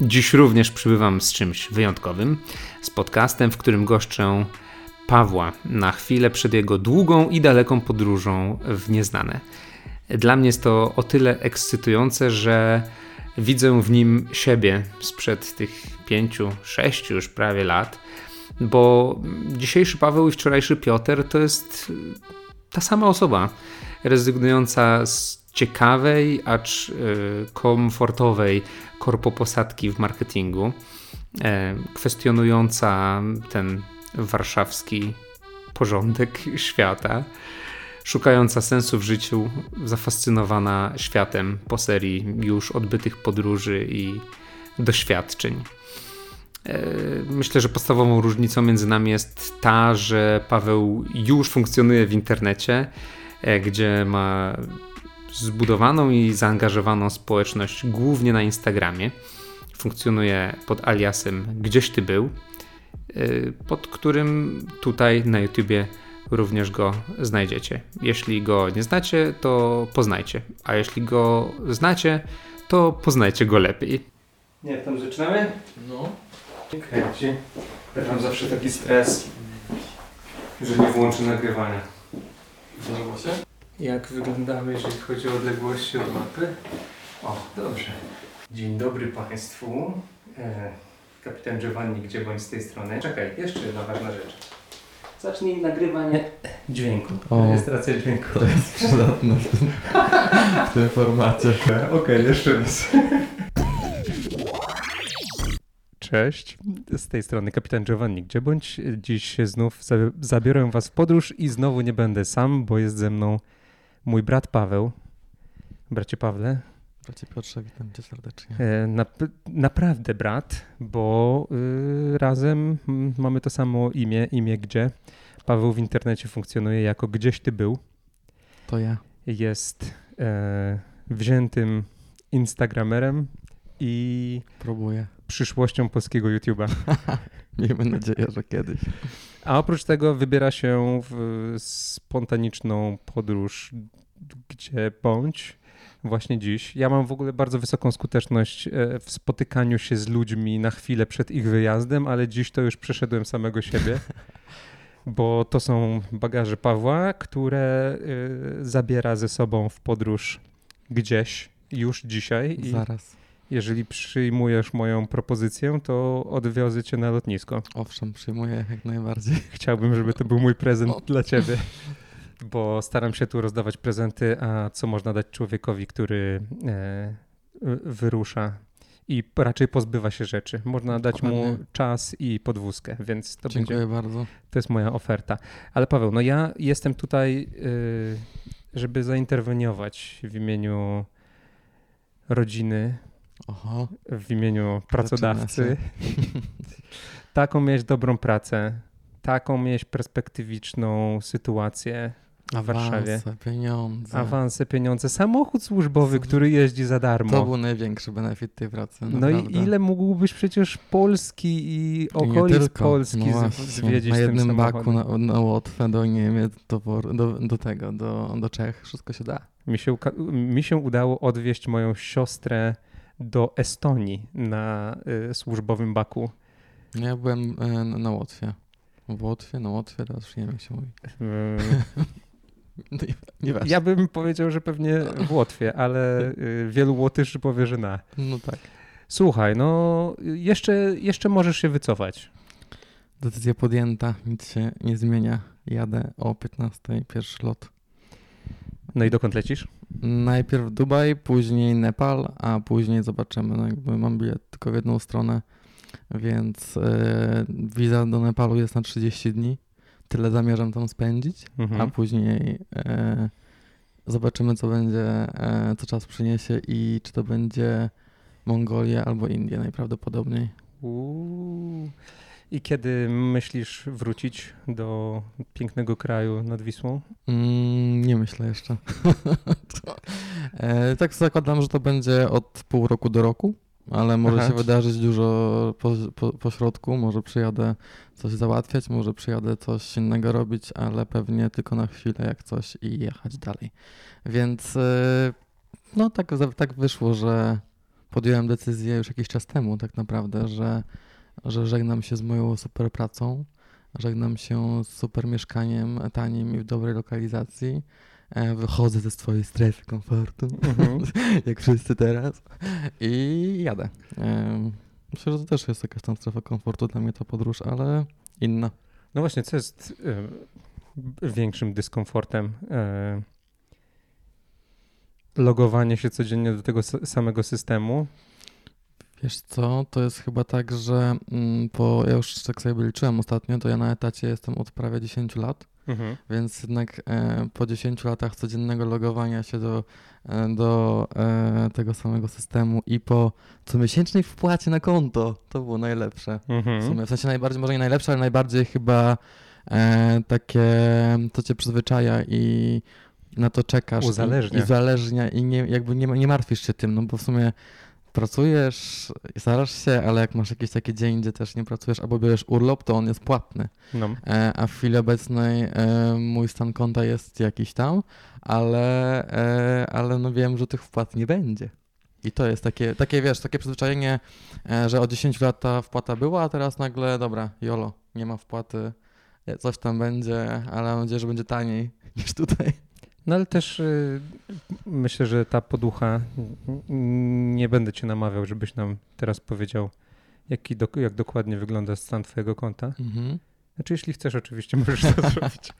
Dziś również przybywam z czymś wyjątkowym, z podcastem, w którym goszczę Pawła na chwilę przed jego długą i daleką podróżą w nieznane. Dla mnie jest to o tyle ekscytujące, że widzę w nim siebie sprzed tych pięciu, sześciu już prawie lat, bo dzisiejszy Paweł i wczorajszy Piotr to jest ta sama osoba, rezygnująca z ciekawej, acz y, komfortowej korpoposadki w marketingu, e, kwestionująca ten warszawski porządek świata, szukająca sensu w życiu, zafascynowana światem po serii już odbytych podróży i doświadczeń. E, myślę, że podstawową różnicą między nami jest ta, że Paweł już funkcjonuje w internecie, e, gdzie ma zbudowaną i zaangażowaną społeczność głównie na Instagramie. Funkcjonuje pod aliasem Gdzieś Ty Był, e, pod którym tutaj na YouTubie również go znajdziecie. Jeśli go nie znacie, to poznajcie, a jeśli go znacie, to poznajcie go lepiej. Nie, tam zaczynamy? No. Kręci. Ja mam zawsze taki stres, że nie włączę nagrywania. Zdarzyło się? Jak wyglądamy, jeżeli chodzi o odległości od mapy? O, dobrze. Dzień dobry Państwu. E, kapitan Giovanni, gdzie bądź z tej strony. Czekaj, jeszcze jedna ważna rzecz. Zacznij nagrywanie dźwięku. O. Rejestracja dźwięku. To jest przydatne w tym, w tym formacie. Okej, jeszcze raz. Cześć, z tej strony kapitan Giovanni, gdzie bądź dziś znów zabi- zabiorę was w podróż i znowu nie będę sam, bo jest ze mną mój brat Paweł. Bracie Pawle, Bracie Piotrze, witam cię serdecznie. e, nap- naprawdę brat, bo y, razem mamy to samo imię, imię gdzie. Paweł w internecie funkcjonuje jako gdzieś ty był. To ja. Jest e, wziętym instagramerem i Próbuję. przyszłością polskiego YouTube'a. Miejmy nadzieję, że kiedyś. A oprócz tego wybiera się w spontaniczną podróż gdzie bądź właśnie dziś. Ja mam w ogóle bardzo wysoką skuteczność e, w spotykaniu się z ludźmi na chwilę przed ich wyjazdem, ale dziś to już przeszedłem samego siebie. Bo to są bagaże Pawła, które e, zabiera ze sobą w podróż gdzieś już dzisiaj. Zaraz. Jeżeli przyjmujesz moją propozycję, to odwiozę cię na lotnisko. Owszem, przyjmuję jak najbardziej. Chciałbym, żeby to był mój prezent O. dla ciebie. Bo staram się tu rozdawać prezenty, a co można dać człowiekowi, który e, wyrusza i raczej pozbywa się rzeczy. Można dać mu czas i podwózkę, więc to, Dziękuję będzie, bardzo. to jest moja oferta. Ale Paweł, no ja jestem tutaj, y, żeby zainterweniować w imieniu rodziny, Oho. w imieniu pracodawcy. taką mieć dobrą pracę, taką mieć perspektywiczną sytuację w Warszawie. Awanse, pieniądze. Awanse, pieniądze, samochód służbowy, który jeździ za To darmo. był największy benefit tej pracy. No naprawdę. i ile mógłbyś przecież Polski i okolic tylko. Polski no właśnie, zwiedzić Na tym jednym baku samochodem? na, na Łotwę, do Niemiec, do, do, do tego, do, do Czech. Wszystko się da. Mi się, mi się udało odwieźć moją siostrę do Estonii na y, służbowym baku. No Ja byłem e, na Łotwie. W Łotwie, na Łotwie, teraz już nie wiem jak się mówi. Y, No i nieważne. ja bym powiedział, że pewnie w Łotwie, ale y, wielu Łotyszy powie, że na. No tak. Słuchaj, no jeszcze, jeszcze możesz się wycofać. Decyzja podjęta, nic się nie zmienia. Jadę o 15 pierwszy lot. No i dokąd lecisz? Najpierw Dubaj, później Nepal, a później zobaczymy. No jakby mam bilet tylko w jedną stronę, więc e, wiza do Nepalu jest na 30 dni. Tyle zamierzam tam spędzić, Mhm. a później e, zobaczymy, co będzie, e, co czas przyniesie i czy to będzie Mongolia albo Indie najprawdopodobniej. Uuu. I kiedy myślisz wrócić do pięknego kraju nad Wisłą? Mm, nie myślę jeszcze. e, tak zakładam, że to będzie od pół roku do roku, ale może Aha. się wydarzyć dużo po, po, po środku. Może przyjadę coś załatwiać, może przyjadę coś innego robić, ale pewnie tylko na chwilę jak coś i jechać dalej. Więc e, no tak, tak wyszło, że podjąłem decyzję już jakiś czas temu tak naprawdę, że, że żegnam się z moją super pracą, żegnam się z super mieszkaniem tanim i w dobrej lokalizacji. E, wychodzę ze swojej strefy komfortu, Mhm. jak wszyscy teraz i jadę. E, Myślę, że to też jest jakaś tam strefa komfortu dla mnie ta podróż, ale inna. No właśnie, co jest e, większym dyskomfortem? Logowanie się codziennie do tego samego systemu. Wiesz co, to jest chyba tak, że mm, po, ja już tak sobie liczyłem ostatnio, to ja na etacie jestem od prawie 10 lat, Mhm. więc jednak e, po 10 latach codziennego logowania się do, e, do e, tego samego systemu i po comiesięcznej wpłacie na konto, to było najlepsze. W Mhm. sumie, w sensie najbardziej, może nie najlepsze, ale najbardziej chyba e, takie, co cię przyzwyczaja i na to czekasz. Uzależnia. I, i uzależnia i nie, jakby nie, nie martwisz się tym, no bo w sumie pracujesz, starasz się, ale jak masz jakiś taki dzień, gdzie też nie pracujesz albo bierzesz urlop, to on jest płatny. No. E, a w chwili obecnej e, mój stan konta jest jakiś tam, ale, e, ale no wiem, że tych wpłat nie będzie. I to jest takie, takie wiesz, takie przyzwyczajenie, że od 10 lat ta wpłata była, a teraz nagle, dobra, jolo, nie ma wpłaty, coś tam będzie, ale mam nadzieję, że będzie taniej niż tutaj. No ale też y, myślę, że ta poducha, nie będę cię namawiał, żebyś nam teraz powiedział, jaki jak dokładnie wygląda stan twojego konta. Mhm. Znaczy, jeśli chcesz, oczywiście możesz to zrobić.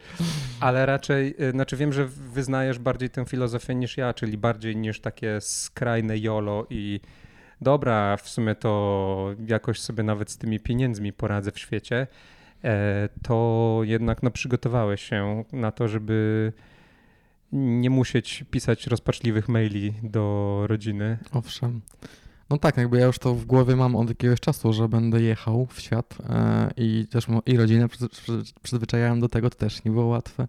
Ale raczej, y, znaczy wiem, że wyznajesz bardziej tę filozofię niż ja, czyli bardziej niż takie skrajne jolo i dobra, w sumie to jakoś sobie nawet z tymi pieniędzmi poradzę w świecie, e, to jednak no, przygotowałeś się na to, żeby nie musieć pisać rozpaczliwych maili do rodziny. Owszem. No tak, jakby ja już to w głowie mam od jakiegoś czasu, że będę jechał w świat e, i też i rodzinę przyz- przyz- przyzwyczajałem do tego, to też nie było łatwe.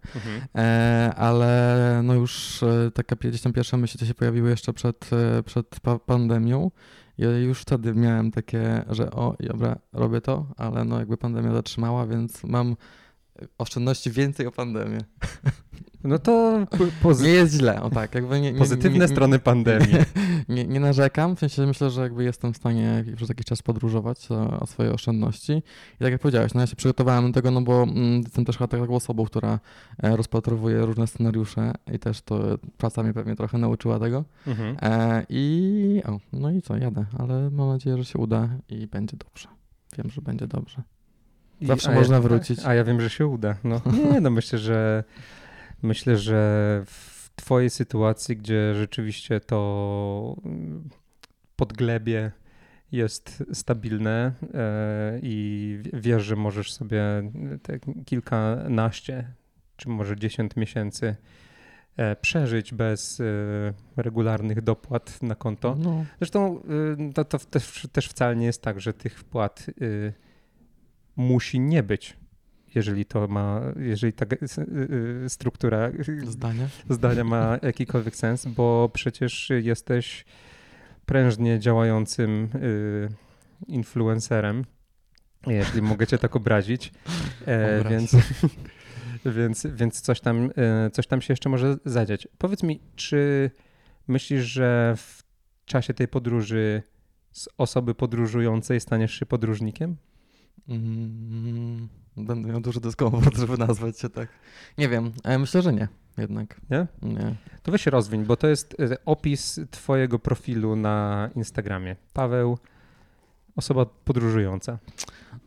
E, ale no już e, taka gdzieś tam pierwsze myśli to się pojawiły jeszcze przed, e, przed pa- pandemią. Ja już wtedy miałem takie, że o, dobra, robię to, ale no jakby pandemia zatrzymała, więc mam oszczędności więcej o pandemię. No to pozy- Nie jest źle, o tak, jakby nie, nie, pozytywne nie, strony pandemii. nie, nie narzekam, w sensie myślę, że jakby jestem w stanie przez jakiś czas podróżować o, o swoje oszczędności. I tak jak powiedziałeś, no ja się przygotowałem do tego, no bo mm, jestem też chyba taką osobą, która e, rozpatrowuje różne scenariusze i też to praca mnie pewnie trochę nauczyła tego. Mhm. E, I o, no i co, jadę, ale mam nadzieję, że się uda i będzie dobrze. Wiem, że będzie dobrze. I- Zawsze a można ja, wrócić. A ja wiem, że się uda. No. Nie, no myślę, że myślę, że w twojej sytuacji, gdzie rzeczywiście to mm, podglebie jest stabilne e, i wiesz, że możesz sobie te kilkanaście czy może dziesięć miesięcy e, przeżyć bez e, regularnych dopłat na konto. No, Zresztą y, to, to też, też wcale nie jest tak, że tych wpłat y, musi nie być, jeżeli to ma, jeżeli ta y, y, struktura y, zdanie. zdania ma jakikolwiek sens, bo przecież jesteś prężnie działającym influencerem, jeśli mogę cię tak obrazić, e, więc, więc, więc coś, tam, e, coś tam się jeszcze może zadziać. Powiedz mi, czy myślisz, że w czasie tej podróży z osoby podróżującej staniesz się podróżnikiem? Mm, Będę miał duży dyskomfort, żeby nazwać się tak. Nie wiem, e, myślę, że nie, jednak. Nie? Nie. To weź rozwiń, bo to jest e, opis twojego profilu na Instagramie. Paweł, osoba podróżująca.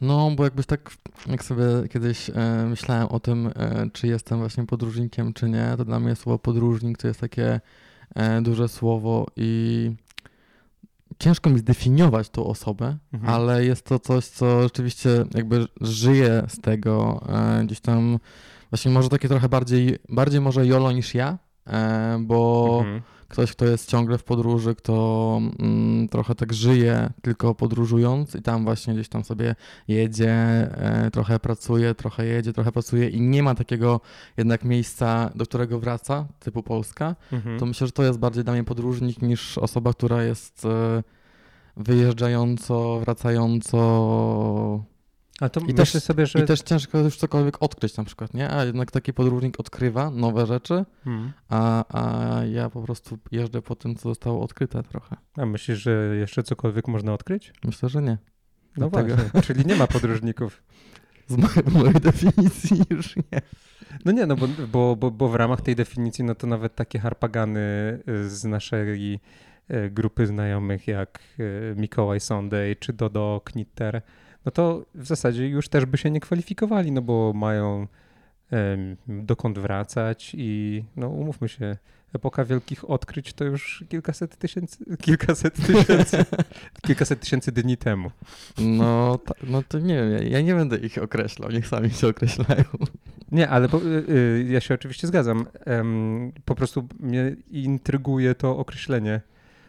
No, bo jakbyś tak, jak sobie kiedyś e, myślałem o tym, e, czy jestem właśnie podróżnikiem, czy nie, to dla mnie słowo podróżnik to jest takie e, duże słowo i ciężko mi zdefiniować tą osobę, Mhm. ale jest to coś, co rzeczywiście jakby żyje z tego e, gdzieś tam, właśnie może takie trochę bardziej, bardziej może jolo niż ja, e, bo Mhm. Ktoś, kto jest ciągle w podróży, kto mm, trochę tak żyje tylko podróżując i tam właśnie gdzieś tam sobie jedzie, e, trochę pracuje, trochę jedzie, trochę pracuje i nie ma takiego jednak miejsca, do którego wraca, typu Polska, Mhm. to myślę, że to jest bardziej dla mnie podróżnik niż osoba, która jest e, wyjeżdżająco, wracająco A to I myślę też, sobie, że... I też ciężko już cokolwiek odkryć na przykład, nie? A jednak taki podróżnik odkrywa nowe rzeczy, hmm. a, a ja po prostu jeżdżę po tym, co zostało odkryte trochę. A myślisz, że jeszcze cokolwiek można odkryć? Myślę, że nie. No Dlatego... właśnie, czyli nie ma podróżników. Z mojej, mojej definicji już nie. No nie, no bo, bo, bo, bo w ramach tej definicji, no to nawet takie harpagany y, z naszej y, grupy znajomych jak y, Mikołaj Sondej czy Dodo Knitter, no to w zasadzie już też by się nie kwalifikowali, no bo mają dokąd wracać i no umówmy się, epoka wielkich odkryć to już kilkaset tysięcy, kilkaset tysięcy, kilkaset tysięcy dni temu. No, ta, no to nie wiem, ja nie będę ich określał, niech sami się określają. Nie, ale po, y, y, ja się oczywiście zgadzam. po prostu mnie intryguje to określenie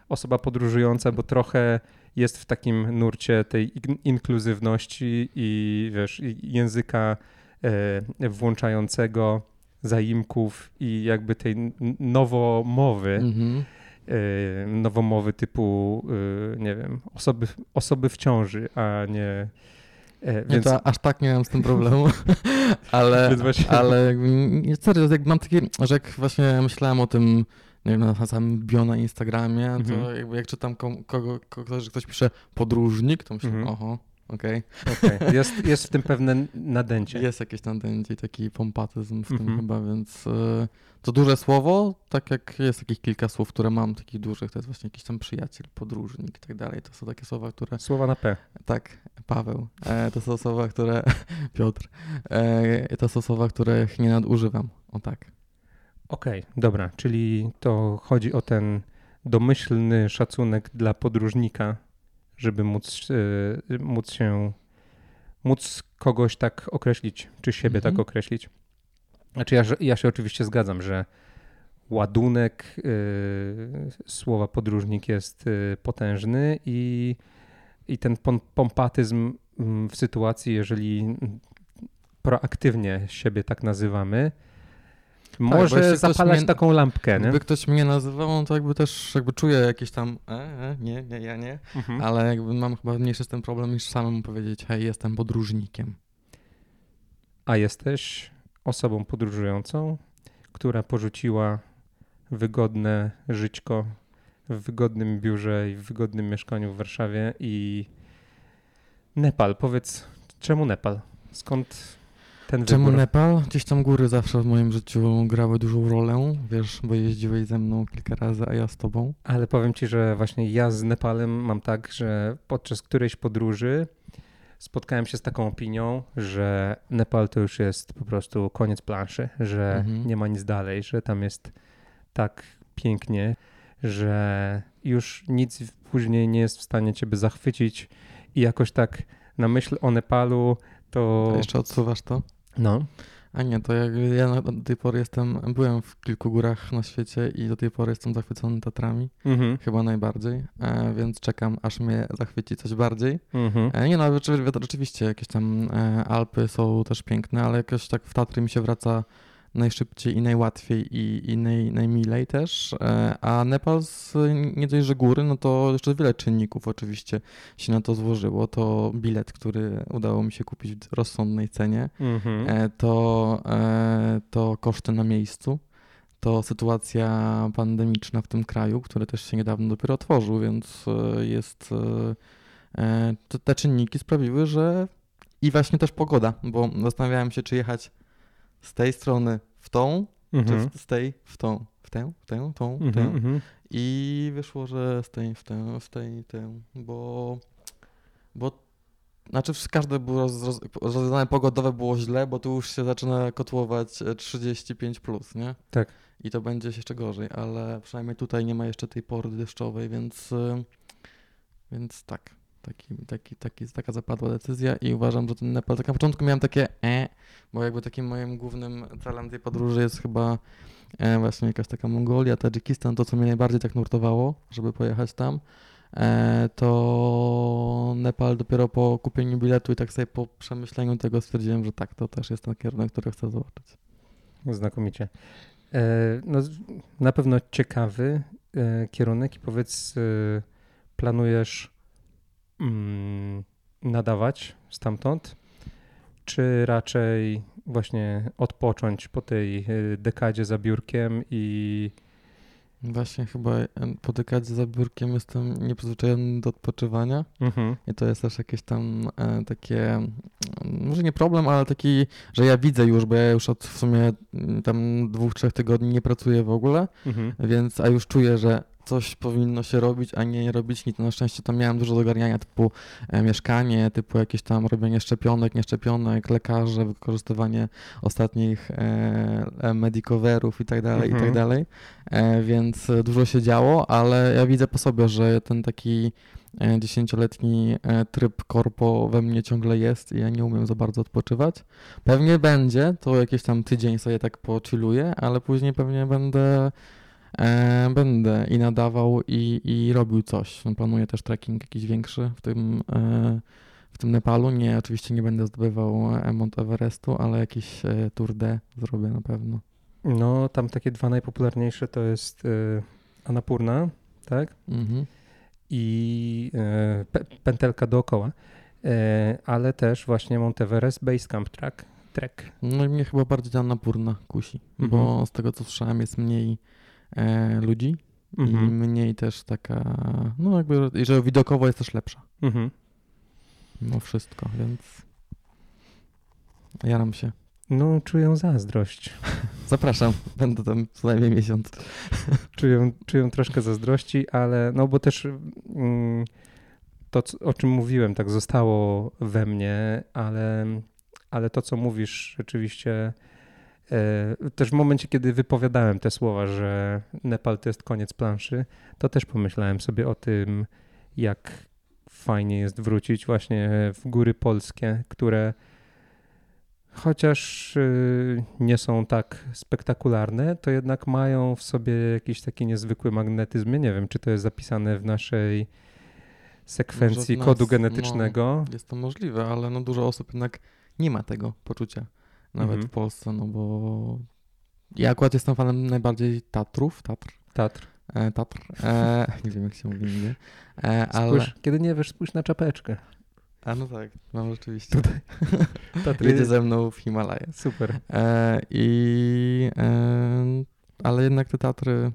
osoba podróżująca, bo trochę jest w takim nurcie tej inkluzywności i wiesz, języka e, włączającego zaimków i jakby tej nowomowy, mm-hmm. nowomowy typu, e, nie wiem, osoby, osoby w ciąży, a nie... Więc... Nie, to aż tak nie mam z tym problemu, ale, właśnie... ale jakby, serio, jak mam takie, że jak właśnie myślałem o tym, nie wiem, na samym bio na Instagramie, to mm-hmm. jakby jak czytam kogo, kogo, że ktoś pisze podróżnik, to myślę, mm-hmm. oho, okej. Okay. okay. Jest, jest w tym pewne nadęcie. Jest jakieś nadęcie i taki pompatyzm w tym mhm. chyba, więc y, to duże słowo, tak jak jest takich kilka słów, które mam, takich dużych, to jest właśnie jakiś tam przyjaciel, podróżnik i tak dalej. To są takie słowa, które... Słowa na P. Tak, Paweł. E, to są słowa, które... Piotr. E, to są słowa, których nie nadużywam. O tak. Okej, okay, dobra, czyli to chodzi o ten domyślny szacunek dla podróżnika, żeby móc, yy, móc się, móc kogoś tak określić, czy siebie tak mhm. określić. Znaczy ja, ja się oczywiście zgadzam, że ładunek yy, słowa podróżnik jest yy, potężny i, i ten pompatyzm mm, w sytuacji, jeżeli proaktywnie siebie tak nazywamy, Może tak, zapalać mnie, taką lampkę, nie? Gdyby ktoś mnie nazywał, no to jakby też jakby czuję jakieś tam e, e, nie, nie, ja nie, mhm. ale jakby mam chyba mniejszy z tym problem niż samemu powiedzieć, hej, jestem podróżnikiem. A jesteś osobą podróżującą, która porzuciła wygodne żyćko w wygodnym biurze i w wygodnym mieszkaniu w Warszawie i Nepal. Powiedz, czemu Nepal? Skąd ten Czemu wybór. Nepal? Gdzieś tam góry zawsze w moim życiu grały dużą rolę, wiesz, bo jeździłeś ze mną kilka razy, a ja z tobą. Ale powiem ci, że właśnie ja z Nepalem mam tak, że podczas którejś podróży spotkałem się z taką opinią, że Nepal to już jest po prostu koniec planszy, że mhm. nie ma nic dalej, że tam jest tak pięknie, że już nic później nie jest w stanie ciebie zachwycić i jakoś tak na myśl o Nepalu to... A jeszcze odsuwasz to? No. A nie, to jak ja do tej pory jestem, byłem w kilku górach na świecie i do tej pory jestem zachwycony Tatrami, mhm. chyba najbardziej, e, więc czekam, aż mnie zachwyci coś bardziej. Mhm. E, nie no, oczywiście jakieś tam e, Alpy są też piękne, ale jakoś tak w Tatry mi się wraca najszybciej i najłatwiej i, i naj, najmilej też. E, a Nepal z nie dość, że góry, no to jeszcze wiele czynników oczywiście się na to złożyło. To bilet, który udało mi się kupić w rozsądnej cenie, mm-hmm. to, e, to koszty na miejscu. To sytuacja pandemiczna w tym kraju, który też się niedawno dopiero otworzył, więc jest. Te czynniki sprawiły, że i właśnie też pogoda, bo zastanawiałem się, czy jechać z tej strony w tą, mhm. czy z tej w tą, w tę, w tę, tą, mhm, tę. Mhm. I wyszło, że z tej w tę, z tej tę, bo, bo znaczy każde było rozwiązanie pogodowe było źle, bo tu już się zaczyna kotłować 35 plus, nie? Tak. I to będzie jeszcze gorzej, ale przynajmniej tutaj nie ma jeszcze tej pory deszczowej, więc, więc tak. Taki, taki, taki, taka zapadła decyzja i uważam, że ten Nepal, tak na początku miałem takie e, bo jakby takim moim głównym celem tej podróży jest chyba e, właśnie jakaś taka Mongolia, Tadżykistan, to co mnie najbardziej tak nurtowało, żeby pojechać tam, e, to Nepal dopiero po kupieniu biletu i tak sobie po przemyśleniu tego stwierdziłem, że tak, to też jest ten kierunek, który chcę zobaczyć. Znakomicie. E, no, na pewno ciekawy e, kierunek i powiedz, e, planujesz mm, nadawać stamtąd? czy raczej właśnie odpocząć po tej y, dekadzie za biurkiem i Właśnie chyba e, po dekadzie za biurkiem jestem nieprzyzwyczajony do odpoczywania mhm. i to jest też jakieś tam e, takie, mm, może nie problem, ale taki, że ja widzę już, bo ja już od w sumie mm, tam dwóch, trzech tygodni nie pracuję w ogóle, Mhm. więc a już czuję, że coś powinno się robić, a nie robić nic. Na szczęście tam miałem dużo do ogarniania typu e, mieszkanie, typu jakieś tam robienie szczepionek, nieszczepionek, lekarze, wykorzystywanie ostatnich e, e, medicoverów i tak dalej, i Mhm. tak dalej. E, więc dużo się działo, ale ja widzę po sobie, że ten taki dziesięcioletni tryb korpo we mnie ciągle jest i ja nie umiem za bardzo odpoczywać. Pewnie będzie, to jakiś tam tydzień sobie tak pochilluję, ale później pewnie będę e, będę i nadawał i, i robił coś. No, Planuję też trekking jakiś większy w tym, e, w tym Nepalu. Nie, oczywiście nie będę zdobywał e, Mount Everestu, ale jakiś e, Tour D zrobię na pewno. No, tam takie dwa najpopularniejsze to jest y, Annapurna, tak? Mhm. I y, pe, pętelka dookoła, y, ale też właśnie Mount Everest Base Camp Track. Trek. No i mnie chyba bardziej ta napórna kusi, Mhm. bo z tego co słyszałem jest mniej e, ludzi i Mhm. mniej też taka, no jakby, i że widokowo jest też lepsza Mhm. mimo wszystko, więc jaram się. No, czuję zazdrość. Zapraszam, będę tam co najmniej miesiąc. czuję, czuję troszkę zazdrości, ale no bo też mm, to, o czym mówiłem, tak zostało we mnie, ale, ale to, co mówisz, rzeczywiście też w momencie, kiedy wypowiadałem te słowa, że Nepal to jest koniec planszy, to też pomyślałem sobie o tym, jak fajnie jest wrócić właśnie w góry polskie, które chociaż y, nie są tak spektakularne, to jednak mają w sobie jakiś taki niezwykły magnetyzm. Ja nie wiem, czy to jest zapisane w naszej sekwencji nas, kodu no. genetycznego. Jest to możliwe, ale no dużo osób jednak nie ma tego poczucia, nawet Mhm. w Polsce, no bo ja akurat jestem fanem najbardziej Tatrów, Tatr, Tatr. e, Tatr, e, nie wiem jak się mówi nigdy, e, ale... Kiedy nie wiesz, spójrz na czapeczkę. A no tak, mam rzeczywiście. Tutaj. Tatry. Jedzie ze mną w Himalaje. Super. E, I, e, ale jednak te Tatry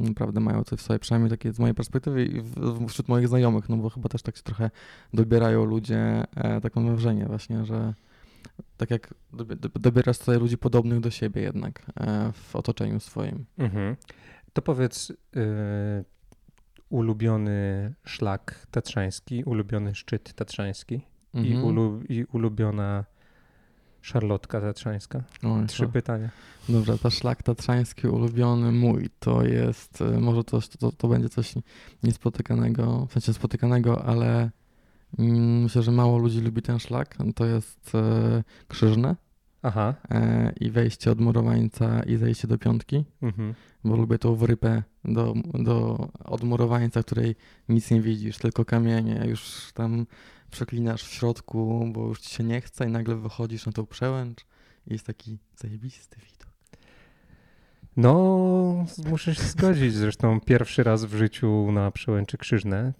naprawdę mają coś w sobie, przynajmniej takie z mojej perspektywy i w, wśród moich znajomych, no bo chyba też tak się trochę dobierają ludzie, e, tak mam wrażenie właśnie, że tak jak dobie- do- dobierasz sobie ludzi podobnych do siebie jednak e, w otoczeniu swoim. Mhm. To powiedz, y, ulubiony szlak tatrzański, ulubiony szczyt tatrzański i, Mhm. ulu, i ulubiona szarlotka tatrzańska. Oj, Trzy to- pytania. Dobra, ta szlak tatrzański ulubiony mój to jest, e, może to, to, to będzie coś niespotykanego, w sensie spotykanego, ale myślę, że mało ludzi lubi ten szlak. To jest e, krzyżne Aha. e, i wejście od murowańca i zejście do piątki, Mhm. bo lubię tą wrypę do, do, od murowańca, której nic nie widzisz, tylko kamienie, już tam przeklinasz w środku, bo już ci się nie chce i nagle wychodzisz na tą przełęcz i jest taki zajebisty widok. No, muszę się zgodzić. Zresztą pierwszy raz w życiu na przełęczy krzyżne,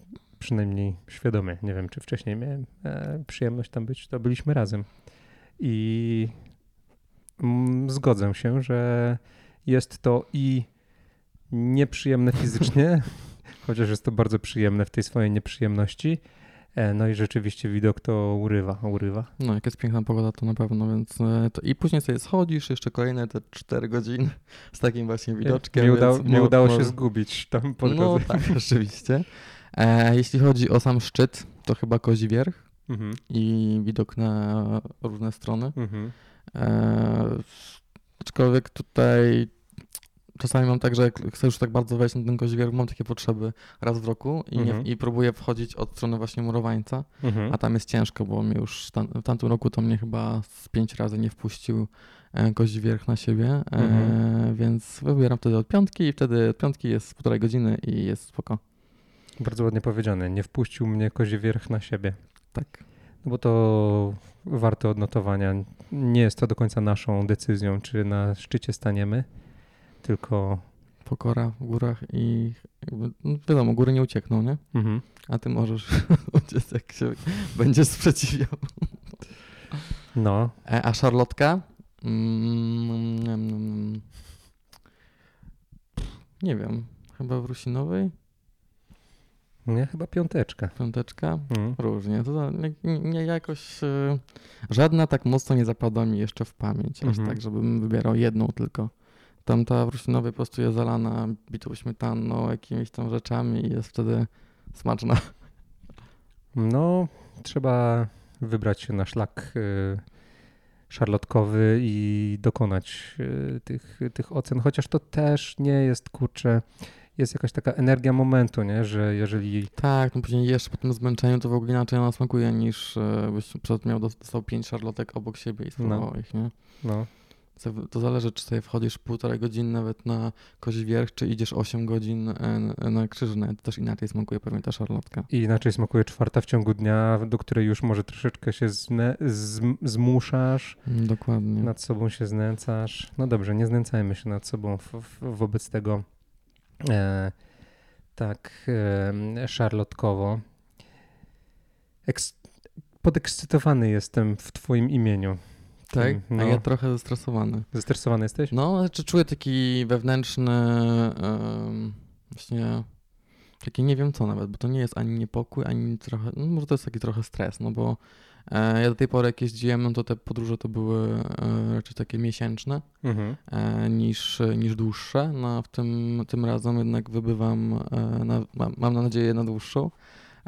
przynajmniej świadomie, nie wiem czy wcześniej miałem e, przyjemność tam być, to byliśmy razem. I mm, zgodzę się, że jest to i nieprzyjemne fizycznie, chociaż jest to bardzo przyjemne w tej swojej nieprzyjemności. E, no i rzeczywiście widok to urywa, urywa. No, jak jest piękna pogoda, to na pewno, więc e, to i później sobie schodzisz jeszcze kolejne te 4 godziny z takim właśnie widoczkiem. Nie, udało, nie udało się zgubić tam po No tak, rzeczywiście. E, jeśli chodzi o sam szczyt, to chyba Kozi Wierch Mhm, i widok na różne strony. mhm. E, aczkolwiek tutaj czasami mam tak, że jak chcę już tak bardzo wejść na ten Kozi Wierch, mam takie potrzeby raz w roku i, nie, Mhm. i próbuję wchodzić od strony właśnie murowańca. Mhm. A tam jest ciężko, bo mnie już tam, w tamtym roku to mnie chyba z pięć razy nie wpuścił e, kość wierch na siebie, e, Mhm. więc wybieram wtedy od piątki i wtedy od piątki jest półtorej godziny i jest spoko. Bardzo ładnie powiedziane. Nie wpuścił mnie kozie wierch na siebie. Tak. No bo to warte odnotowania. Nie jest to do końca naszą decyzją, czy na szczycie staniemy, tylko Pokora w górach i jakby, no wiadomo, góry nie uciekną, nie? mhm. A ty możesz uciec, jak się będziesz sprzeciwiał. No, E, a szarlotka? Mm, mm, mm, nie wiem, chyba w Rusinowej? Nie, chyba piąteczka. Piąteczka? Mm. Różnie. To nie, nie jakoś. e, Żadna tak mocno nie zapadła mi jeszcze w pamięć, aż Mhm. tak, żebym wybierał jedną tylko. Tamta w Rusinowej po prostu jest zalana bitą śmietaną, jakimiś tam rzeczami i jest wtedy smaczna. No, trzeba wybrać się na szlak y, szarlotkowy i dokonać y, tych, tych ocen, chociaż to też nie jest, kurczę, jest jakaś taka energia momentu, nie, że jeżeli Tak, no później jesz po tym zmęczeniu, to w ogóle inaczej ona smakuje niż e, byś przed miał dostał pięć szarlotek obok siebie i spróbował ich, nie? no, To- zależy, czy sobie wchodzisz półtorej godziny nawet na kozi wierch, czy idziesz 8 godzin e, na krzyżne. To też inaczej smakuje pewnie ta szarlotka. i inaczej smakuje czwarta w ciągu dnia, do której już może troszeczkę się zmuszasz, Dokładnie. nad sobą się znęcasz. No dobrze, nie znęcajmy się nad sobą wobec tego e, tak e, szarlotkowo. Eks, podekscytowany jestem w twoim imieniu. tak? no. A ja trochę zestresowany. Zestresowany jesteś? No, znaczy czuję taki wewnętrzny em, właśnie taki nie wiem co nawet, bo to nie jest ani niepokój, ani trochę, no może to jest taki trochę stres, no bo e, ja do tej pory jak jeździłem, no to te podróże to były e, raczej takie miesięczne Mhm. e, niż, niż dłuższe. No, a w tym, tym razem jednak wybywam, e, na, mam, mam nadzieję, na dłuższą.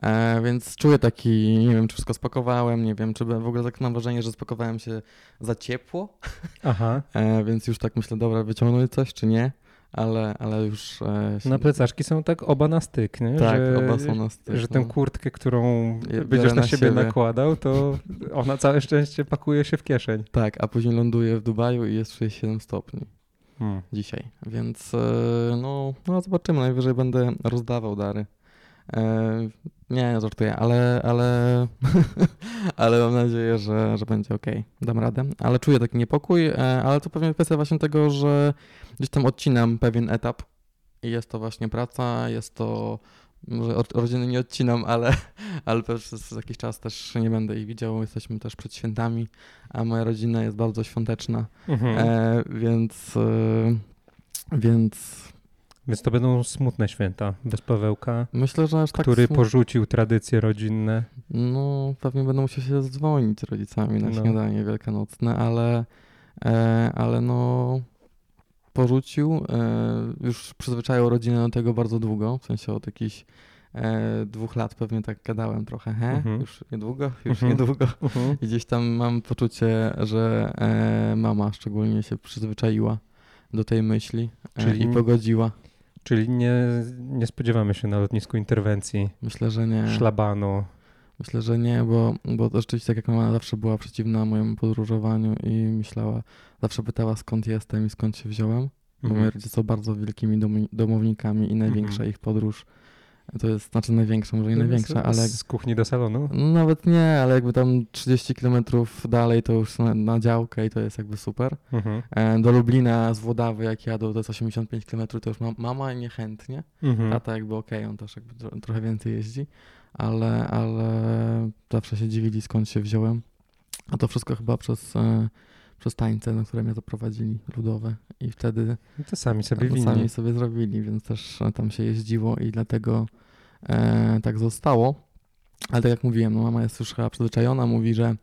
E, więc czuję taki, nie wiem, czy wszystko spakowałem, nie wiem, czy w ogóle tak mam wrażenie, że spakowałem się za ciepło, Aha. e, więc już tak myślę, dobra, wyciągnąć coś, czy nie, ale, ale już... E, Na plecaczki są tak oba na styk, nie? Tak, że, oba są na styk. Że tę no. kurtkę, którą biorę będziesz na, na siebie, siebie. nakładał, to ona całe szczęście pakuje się w kieszeń. Tak, a później ląduję w Dubaju i jest 67 stopni Hmm. dzisiaj, więc e, no, no zobaczymy, najwyżej będę rozdawał dary. E, nie, nie żartuję, ale, ale, ale mam nadzieję, że, że będzie ok, dam radę. Ale czuję taki niepokój, e, ale to pewnie kwestia właśnie tego, że gdzieś tam odcinam pewien etap i jest to właśnie praca, jest to, może od rodziny nie odcinam, ale, ale przez jakiś czas też nie będę ich widział, jesteśmy też przed świętami, a moja rodzina jest bardzo świąteczna, Mhm. e, więc, e, więc Więc to będą smutne święta bez Pawełka, myślę, że aż tak który smu- porzucił tradycje rodzinne. No, pewnie będę musiał się dzwonić z rodzicami na No. śniadanie wielkanocne, ale, e, ale no porzucił. E, już przyzwyczaił rodzinę do tego bardzo długo, w sensie od jakichś e, dwóch lat pewnie tak gadałem trochę, he, Mhm. już niedługo, już Mhm. niedługo. Mhm. I gdzieś tam mam poczucie, że e, mama szczególnie się przyzwyczaiła do tej myśli e, Czyli- i pogodziła. Czyli nie, nie spodziewamy się na lotnisku interwencji, Myślę, że nie. szlabanu. Myślę, że nie, bo, bo to rzeczywiście tak jak mama zawsze była przeciwna mojemu podróżowaniu i myślała, zawsze pytała skąd jestem i skąd się wziąłem, bo moi Mhm. rodzice są bardzo wielkimi domownikami i największa Mhm. ich podróż, to jest, znaczy największa, może nie największa, ale Z kuchni do salonu? no, nawet nie, ale jakby tam 30 kilometrów dalej to już na, na działkę i to jest jakby super. Mhm. E, Do Lublina z Włodawy jak jadą, to jest 85 km, to już mam, mama niechętnie, Mhm. Tata jakby okej, on też jakby tro, trochę więcej jeździ, ale, ale zawsze się dziwili skąd się wziąłem. A to wszystko chyba przez, e, przez tańce, na które mnie zaprowadzili, ludowe. I wtedy No To sami sobie to winni. sami sobie zrobili, więc też e, tam się jeździło i dlatego e, tak zostało. Ale tak jak mówiłem, no mama jest już chyba przyzwyczajona, mówi, że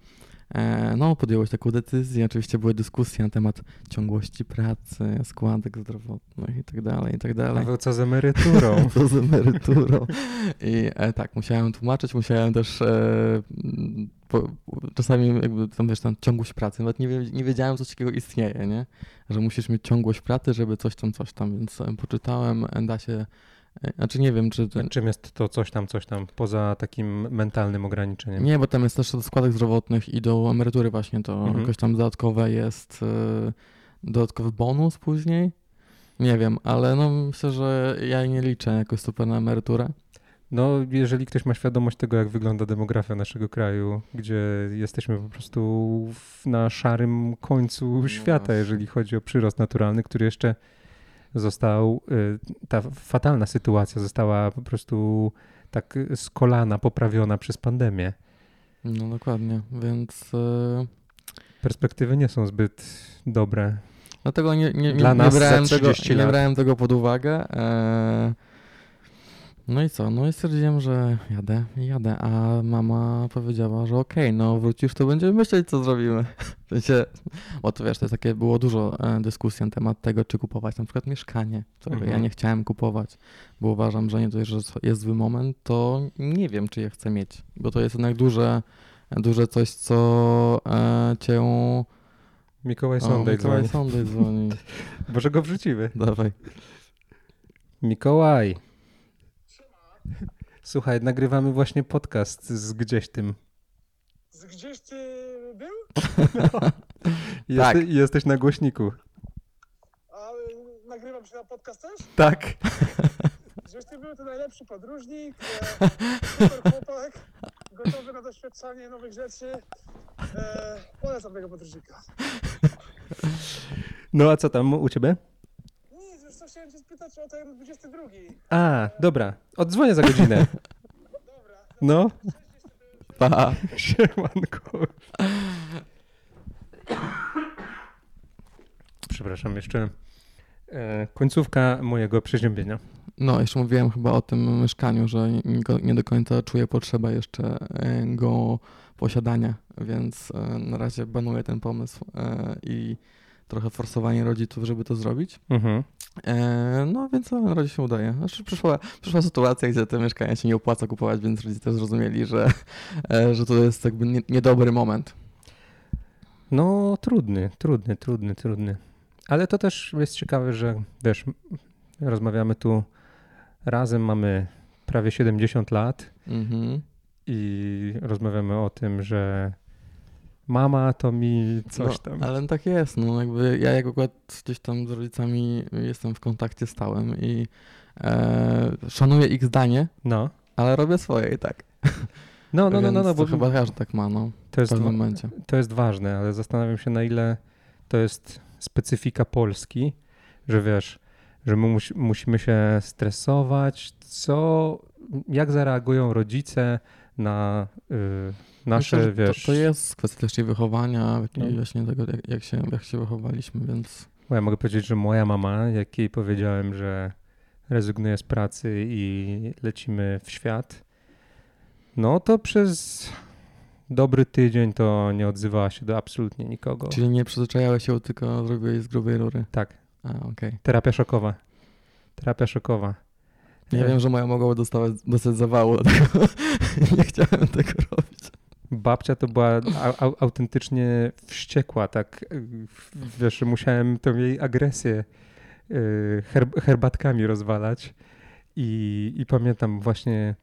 no podjęłaś taką decyzję. Oczywiście były dyskusje na temat ciągłości pracy, składek zdrowotnych i tak dalej, i tak dalej. Paweł, co z emeryturą? Co z emeryturą. I e, tak, musiałem tłumaczyć, musiałem też e, po, czasami jakby tam wiesz, tam ciągłość pracy, nawet nie, nie wiedziałem, co takiego istnieje, nie? Że musisz mieć ciągłość pracy, żeby coś tam, coś tam, więc e, poczytałem, e, da się, e, znaczy nie wiem, czy... A Czym jest to coś tam, coś tam, poza takim mentalnym ograniczeniem? Nie, bo tam jest też do składek zdrowotnych i do emerytury właśnie to Mhm. jakoś tam dodatkowe jest, e, dodatkowy bonus później. Nie wiem, ale no myślę, że ja nie liczę jakoś super na emeryturę. No, jeżeli ktoś ma świadomość tego, jak wygląda demografia naszego kraju, gdzie jesteśmy po prostu na szarym końcu No świata, właśnie. jeżeli chodzi o przyrost naturalny, który jeszcze został, y, ta fatalna sytuacja została po prostu tak z kolana poprawiona przez pandemię. No dokładnie, więc e, perspektywy nie są zbyt dobre. Dlatego nie, nie, nie, Dla nie, brałem, tego, 30 nie brałem tego pod uwagę. Eee, no i co? No i stwierdziłem, że jadę i jadę, a mama powiedziała, że okej, no wrócisz, to będziemy myśleć, co zrobimy. W sensie, bo to wiesz, to jest takie, było dużo e, dyskusji na temat tego, czy kupować na przykład mieszkanie, którego ja Mhm. nie chciałem kupować, bo uważam, że nie dość, że jest zły moment, to nie wiem, czy je chcę mieć, bo to jest jednak duże, duże coś, co e, cię... Mikołaj O, Sondej Mikołaj dzwoni. Sondej dzwoni. Może go wrzucimy. Dawaj. Mikołaj. Słuchaj, nagrywamy właśnie podcast z gdzieś tym. Z gdzieś ty był? Jeste, Tak. Jesteś na głośniku. A nagrywam się na podcast też? Tak. Gdzieś ty był to najlepszy podróżnik, e, super chłopak, gotowy na doświadczanie nowych rzeczy. E, polecam tego podróżnika. No a co tam u ciebie? Co, chciałem cię spytać o ten 22. A, dobra. Odzwonię za godzinę. Dobra, No. Pa. Siemanko. Przepraszam, jeszcze e, końcówka mojego przeziębienia. No, jeszcze mówiłem chyba o tym mieszkaniu, że nie, nie do końca czuję potrzebę jeszcze e, go posiadania, więc e, na razie banuję ten pomysł e, i trochę forsowanie rodziców, żeby to zrobić. Mhm. E, No, więc na razie się udaje. Znaczy, przyszła, przyszła sytuacja, gdzie te mieszkania się nie opłaca kupować, więc rodzice też zrozumieli, że, e, że to jest jakby nie- niedobry moment. No, trudny, trudny, trudny, trudny. Ale to też jest ciekawe, że wiesz, rozmawiamy tu razem, mamy prawie 70 lat Mhm. i rozmawiamy o tym, że mama to mi coś no, tam. Ale tak jest, no jakby ja jak akurat gdzieś tam z rodzicami jestem w kontakcie stałym i e, szanuję ich zdanie, No. ale robię swoje i tak. No, no, no, no, no bo chyba każdy tak ma, no, to w jest, pewnym wa- momencie. to jest ważne, ale zastanawiam się na ile to jest specyfika Polski, że wiesz, że my musi, musimy się stresować, co, jak zareagują rodzice na y, nasze, Myślę, wiesz... To, to jest kwestia też wychowania, jak- No. właśnie tego, jak, jak, się, jak się wychowaliśmy, więc Bo ja mogę powiedzieć, że moja mama, jak jej powiedziałem, że rezygnuję z pracy i lecimy w świat, no to przez dobry tydzień to nie odzywała się do absolutnie nikogo. czyli nie przyzwyczajałeś się, tylko zrobiłeś z grubej rury. Tak, A, okej. terapia szokowa. Terapia szokowa. Ja E, wiem, że moja mogła dostawać, dostać zawału, dlatego nie chciałem tego robić. Babcia to była au, au, autentycznie wściekła, tak wiesz, musiałem tą jej agresję y, herb, herbatkami rozwalać i, i pamiętam właśnie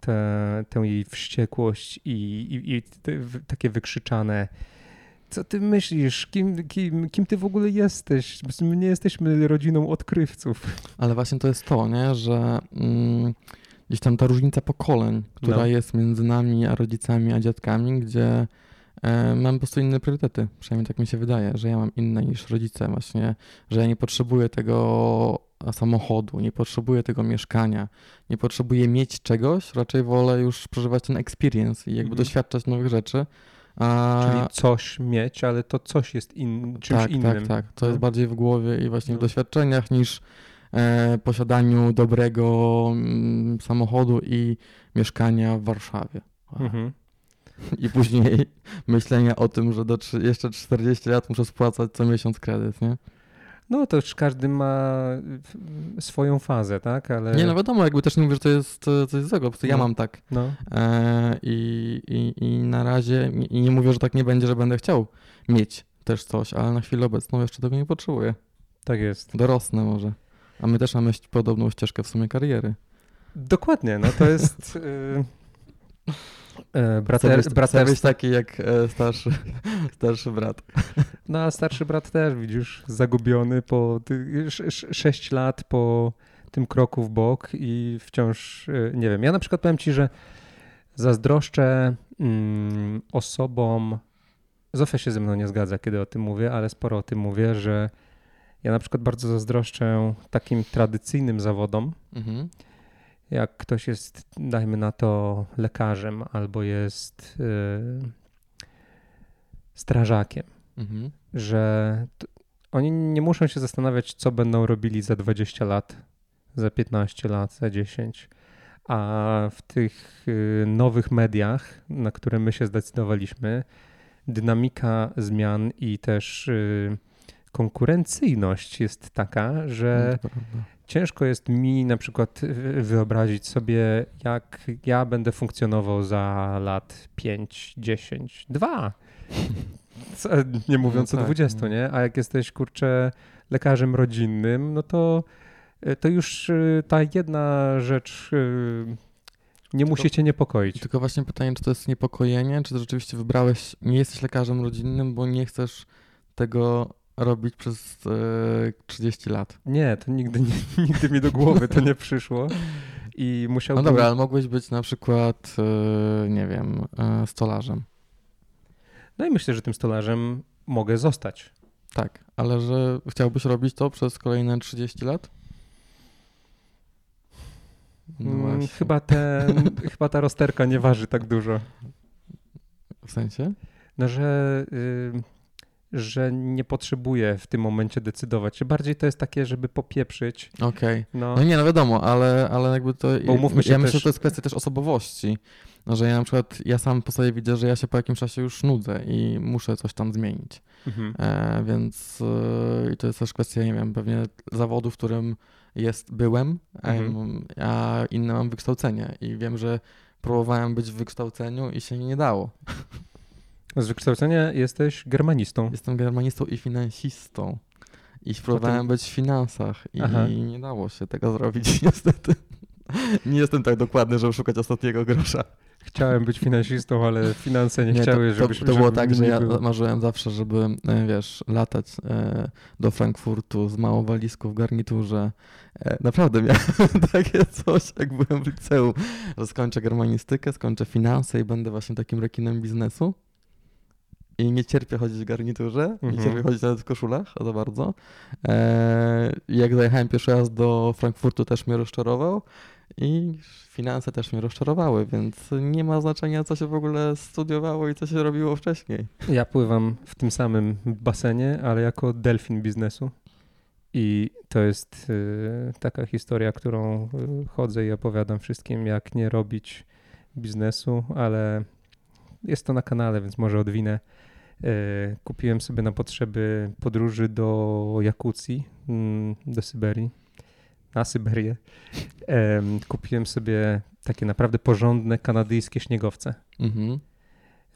tę, jej wściekłość i, i, i te, takie wykrzyczane co ty myślisz, kim, kim, kim ty w ogóle jesteś? My nie jesteśmy rodziną odkrywców. Ale właśnie to jest to, nie? że mm, gdzieś tam ta różnica pokoleń, która No. jest między nami a rodzicami, a dziadkami, gdzie e, mam po prostu inne priorytety. Przynajmniej tak mi się wydaje, że ja mam inne niż rodzice właśnie, że ja nie potrzebuję tego samochodu, nie potrzebuję tego mieszkania, nie potrzebuję mieć czegoś, raczej wolę już przeżywać ten experience i jakby Mhm. doświadczać nowych rzeczy. A, Czyli coś mieć, ale to coś jest in, czymś tak, innym. Tak, tak. To No. jest bardziej w głowie i właśnie w No. doświadczeniach niż e, posiadaniu dobrego mm, samochodu i mieszkania w Warszawie. Mhm. I później myślenia o tym, że do jeszcze 40 lat muszę spłacać co miesiąc kredyt, nie? No to już każdy ma swoją fazę, tak? Ale Nie, no wiadomo, jakby też nie mówię, że to jest e, coś złego, po prostu ja No. mam tak. no, E, i, i, I na razie, i nie mówię, że tak nie będzie, że będę chciał mieć też coś, ale na chwilę obecną jeszcze tego nie potrzebuję. tak jest. Dorosnę może. A my też mamy podobną ścieżkę w sumie kariery. Dokładnie, no to jest y, y, Chcę brater, być, taki jak e, starszy, starszy brat. No a starszy brat też, widzisz, zagubiony po ty, sz, sz, 6 lat po tym kroku w bok i wciąż, y, nie wiem, ja na przykład powiem ci, że zazdroszczę mm, osobom, Zofia się ze mną nie zgadza, kiedy o tym mówię, ale sporo o tym mówię, że ja na przykład bardzo zazdroszczę takim tradycyjnym zawodom, Mhm. jak ktoś jest, dajmy na to, lekarzem albo jest y, strażakiem, Mhm. że t- oni nie muszą się zastanawiać, co będą robili za 20 lat, za 15 lat, za 10. A w tych y, nowych mediach, na które my się zdecydowaliśmy, dynamika zmian i też y, konkurencyjność jest taka, że ciężko jest mi na przykład wyobrazić sobie, jak ja będę funkcjonował za lat 5, 10, 2. Co- Nie mówiąc No o tak, 20, no. nie? A jak jesteś kurczę lekarzem rodzinnym, no to, y, to już y, ta jedna rzecz y, nie musi cię niepokoić. Tylko właśnie pytanie, czy to jest niepokojenie, czy to rzeczywiście wybrałeś, nie jesteś lekarzem rodzinnym, bo nie chcesz tego robić przez e, 30 lat. Nie, to nigdy, nie, nigdy mi do głowy to nie przyszło. I No musiałbym... dobra, ale mogłeś być na przykład, e, nie wiem, e, stolarzem. No i myślę, że tym stolarzem mogę zostać. Tak, ale że chciałbyś robić to przez kolejne 30 lat? No Mm, właśnie. chyba, ten, chyba ta rozterka nie waży tak dużo. W sensie? No, że, y, że nie potrzebuję w tym momencie decydować. Czy bardziej to jest takie, żeby popieprzyć. Okej. No, No nie, no wiadomo, ale, ale jakby to. Bo umówmy się ja myślę, też- że to jest kwestia też osobowości. No, że ja na przykład, ja sam po sobie widzę, że ja się po jakimś czasie już nudzę i muszę coś tam zmienić. mhm. E, więc e, i to jest też kwestia, nie wiem, pewnie zawodu, w którym jest, byłem, Mhm. a inne mam wykształcenie i wiem, że próbowałem być w wykształceniu i się nie dało. z wykształcenia jesteś germanistą. Jestem germanistą i finansistą i próbowałem być w finansach i Aha. nie dało się tego zrobić niestety. Nie jestem tak dokładny, żeby szukać ostatniego grosza. Chciałem być finansistą, ale finanse nie, chciały, to, żebyś to, to było żeby tak, że nie ja było. marzyłem zawsze, żeby, e, wiesz, latać e, do Frankfurtu z małą walizką w garniturze. E, Naprawdę miałem takie coś, jak byłem w liceum, że skończę germanistykę, skończę finanse i będę właśnie takim rekinem biznesu. I nie cierpię chodzić w garniturze, nie Mhm. cierpię chodzić nawet w koszulach, za bardzo. E, jak zajechałem pierwszy raz do Frankfurtu, też mnie rozczarował. I finanse też mnie rozczarowały, więc nie ma znaczenia, co się w ogóle studiowało i co się robiło wcześniej. Ja pływam w tym samym basenie, ale jako delfin biznesu. I to jest y, taka historia, którą y, chodzę i opowiadam wszystkim, jak nie robić biznesu, ale jest to na kanale, więc może odwinę. Y, kupiłem sobie na potrzeby podróży do Jakucji, mm, do Syberii, na Syberię. Em, kupiłem sobie takie naprawdę porządne kanadyjskie śniegowce Mhm.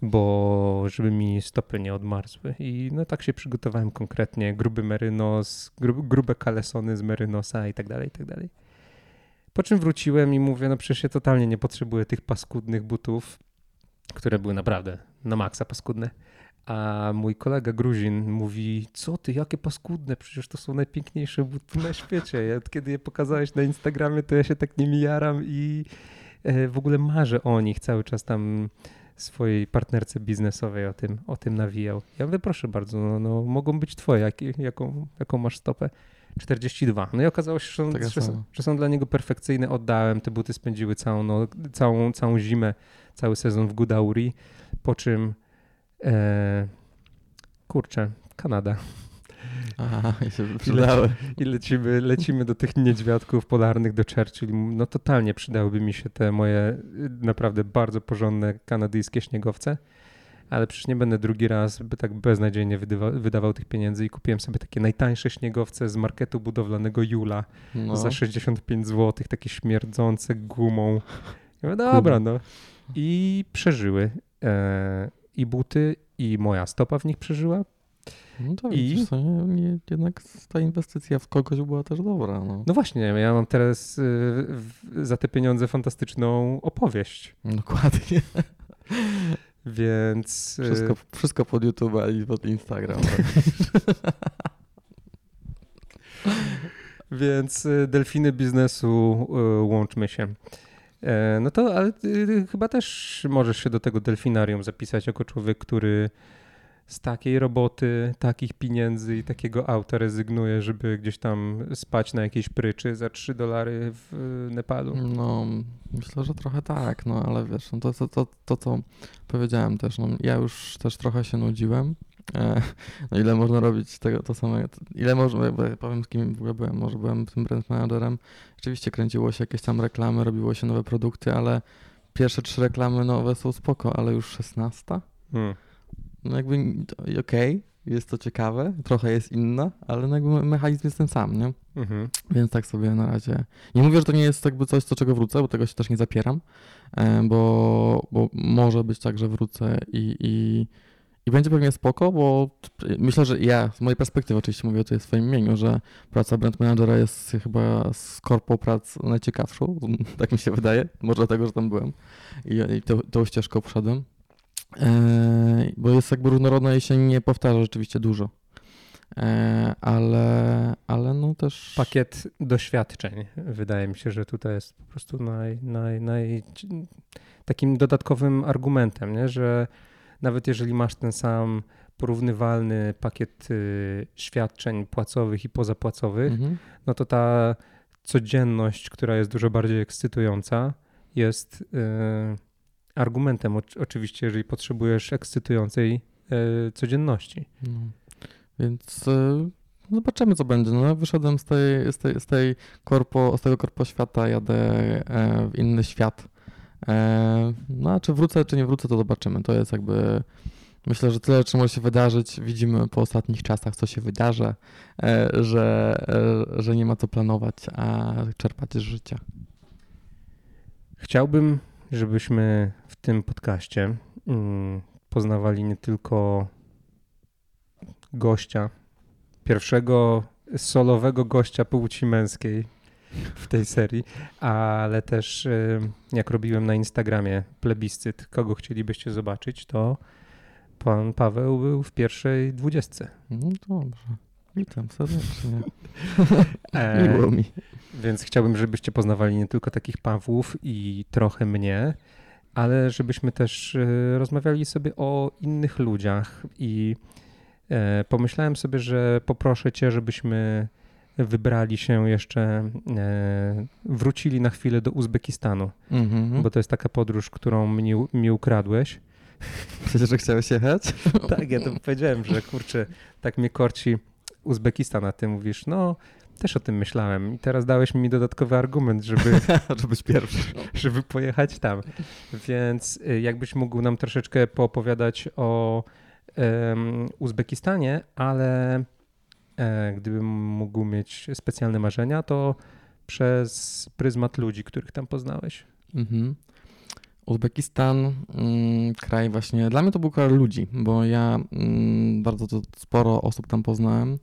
bo żeby mi stopy nie odmarzły. I no tak się przygotowałem konkretnie, gruby merynos, gru, grube kalesony z merynosa i tak dalej, i tak dalej. Po czym wróciłem i mówię, no przecież ja totalnie nie potrzebuję tych paskudnych butów, które były naprawdę na maksa paskudne. A mój kolega Gruzin mówi, co ty, jakie paskudne, przecież to są najpiękniejsze buty na świecie. Ja, kiedy je pokazałeś na Instagramie, to ja się tak nimi jaram i e, w ogóle marzę o nich cały czas tam swojej partnerce biznesowej o tym, o tym nawijał. Ja mówię, proszę bardzo, no, no mogą być twoje, jakie, jaką, jaką masz stopę? 42. No i okazało się, że są, że, są, że są dla niego perfekcyjne. Oddałem, te buty spędziły całą, no, całą, całą zimę, cały sezon w Gudauri, po czym e, kurczę, Kanada. Aha, i się przydały. I lecimy, lecimy do tych niedźwiadków polarnych, do Churchill. No totalnie przydałyby mi się te moje y, naprawdę bardzo porządne kanadyjskie śniegowce. Ale przecież nie będę drugi raz by tak beznadziejnie wydawał, wydawał tych pieniędzy i kupiłem sobie takie najtańsze śniegowce z marketu budowlanego Jula No. za 65 zł, takie śmierdzące gumą. Ja mówię, dobra, no. I przeżyły. E, I buty, i moja stopa w nich przeżyła. No to I- widzisz, nie, jednak ta inwestycja w kogoś była też dobra. No. No właśnie, ja mam teraz y, za te pieniądze fantastyczną opowieść. Dokładnie. Więc. y, Wszystko, wszystko pod YouTube i pod Instagram. Więc y, delfiny biznesu y, łączmy się. E, No to, ale ty chyba też możesz się do tego delfinarium zapisać jako człowiek, który z takiej roboty, takich pieniędzy i takiego auta rezygnuje, żeby gdzieś tam spać na jakiejś pryczy za 3 dolary w Nepalu? No, myślę, że trochę tak, no ale wiesz, no to, to, to, to co powiedziałem też, no ja już też trochę się nudziłem. E, no ile można robić tego, to samo, ile można, powiem z kim w ogóle byłem, może byłem tym brand managerem, rzeczywiście kręciło się jakieś tam reklamy, robiło się nowe produkty, ale pierwsze trzy reklamy nowe są spoko, ale już szesnasta? Hmm. No jakby okej, okay, jest to ciekawe, trochę jest inna, ale no jakby mechanizm jest ten sam, nie? Mhm. Więc tak sobie na razie. Nie mówię, że to nie jest jakby coś, do czego wrócę, bo tego się też nie zapieram, e, bo, bo może być tak, że wrócę i, i, i będzie pewnie spoko, bo myślę, że ja, z mojej perspektywy oczywiście mówię tutaj w swoim imieniu, że praca brand managera jest chyba z korpo prac najciekawszą, tak mi się wydaje, może dlatego, że tam byłem i, i tą, tą ścieżką poszedłem. E, bo jest jakby różnorodna i się nie powtarza rzeczywiście dużo. E, ale, ale no też. Pakiet doświadczeń. Wydaje mi się, że tutaj jest po prostu naj, naj, naj, takim dodatkowym argumentem, nie? że nawet jeżeli masz ten sam porównywalny pakiet y, świadczeń płacowych i pozapłacowych, mhm. no to ta codzienność, która jest dużo bardziej ekscytująca, jest. Y, argumentem, oczywiście, jeżeli potrzebujesz ekscytującej e, codzienności. No. Więc zobaczymy, co będzie. No, wyszedłem z, tej, z, tej, z, tej korpo, z tego korpo świata, jadę e, w inny świat. E, no a czy wrócę, czy nie wrócę, to zobaczymy. To jest jakby. Myślę, że tyle, czy może się wydarzyć, widzimy po ostatnich czasach, co się wydarzy, e, że, e, że nie ma co planować, a czerpać z życia. Chciałbym żebyśmy w tym podcaście mm, poznawali nie tylko gościa, pierwszego solowego gościa płci męskiej w tej serii, ale też y, jak robiłem na Instagramie plebiscyt, kogo chcielibyście zobaczyć, to pan Paweł był w pierwszej dwudziestce. No dobrze. Witam serdecznie. E, Miło mi. Więc chciałbym, żebyście poznawali nie tylko takich Pawłów i trochę mnie, ale żebyśmy też e, rozmawiali sobie o innych ludziach i e, pomyślałem sobie, że poproszę cię, żebyśmy wybrali się jeszcze, wrócili na chwilę do Uzbekistanu, mm-hmm. bo to jest taka podróż, którą mi, mi ukradłeś. Przecież, że chciałeś jechać? tak, ja to powiedziałem, że kurczę, tak mnie korci Uzbekistan, a ty mówisz, no też o tym myślałem i teraz dałeś mi dodatkowy argument, żeby, żeby pierwszy. żeby pojechać tam. Więc y, jakbyś mógł nam troszeczkę poopowiadać o um, Uzbekistanie, ale e, gdybym mógł mieć specjalne marzenia, to przez pryzmat ludzi, których tam poznałeś. Mhm. Uzbekistan, mm, kraj właśnie, dla mnie to był kraj ludzi, bo ja mm, bardzo to sporo osób tam poznałem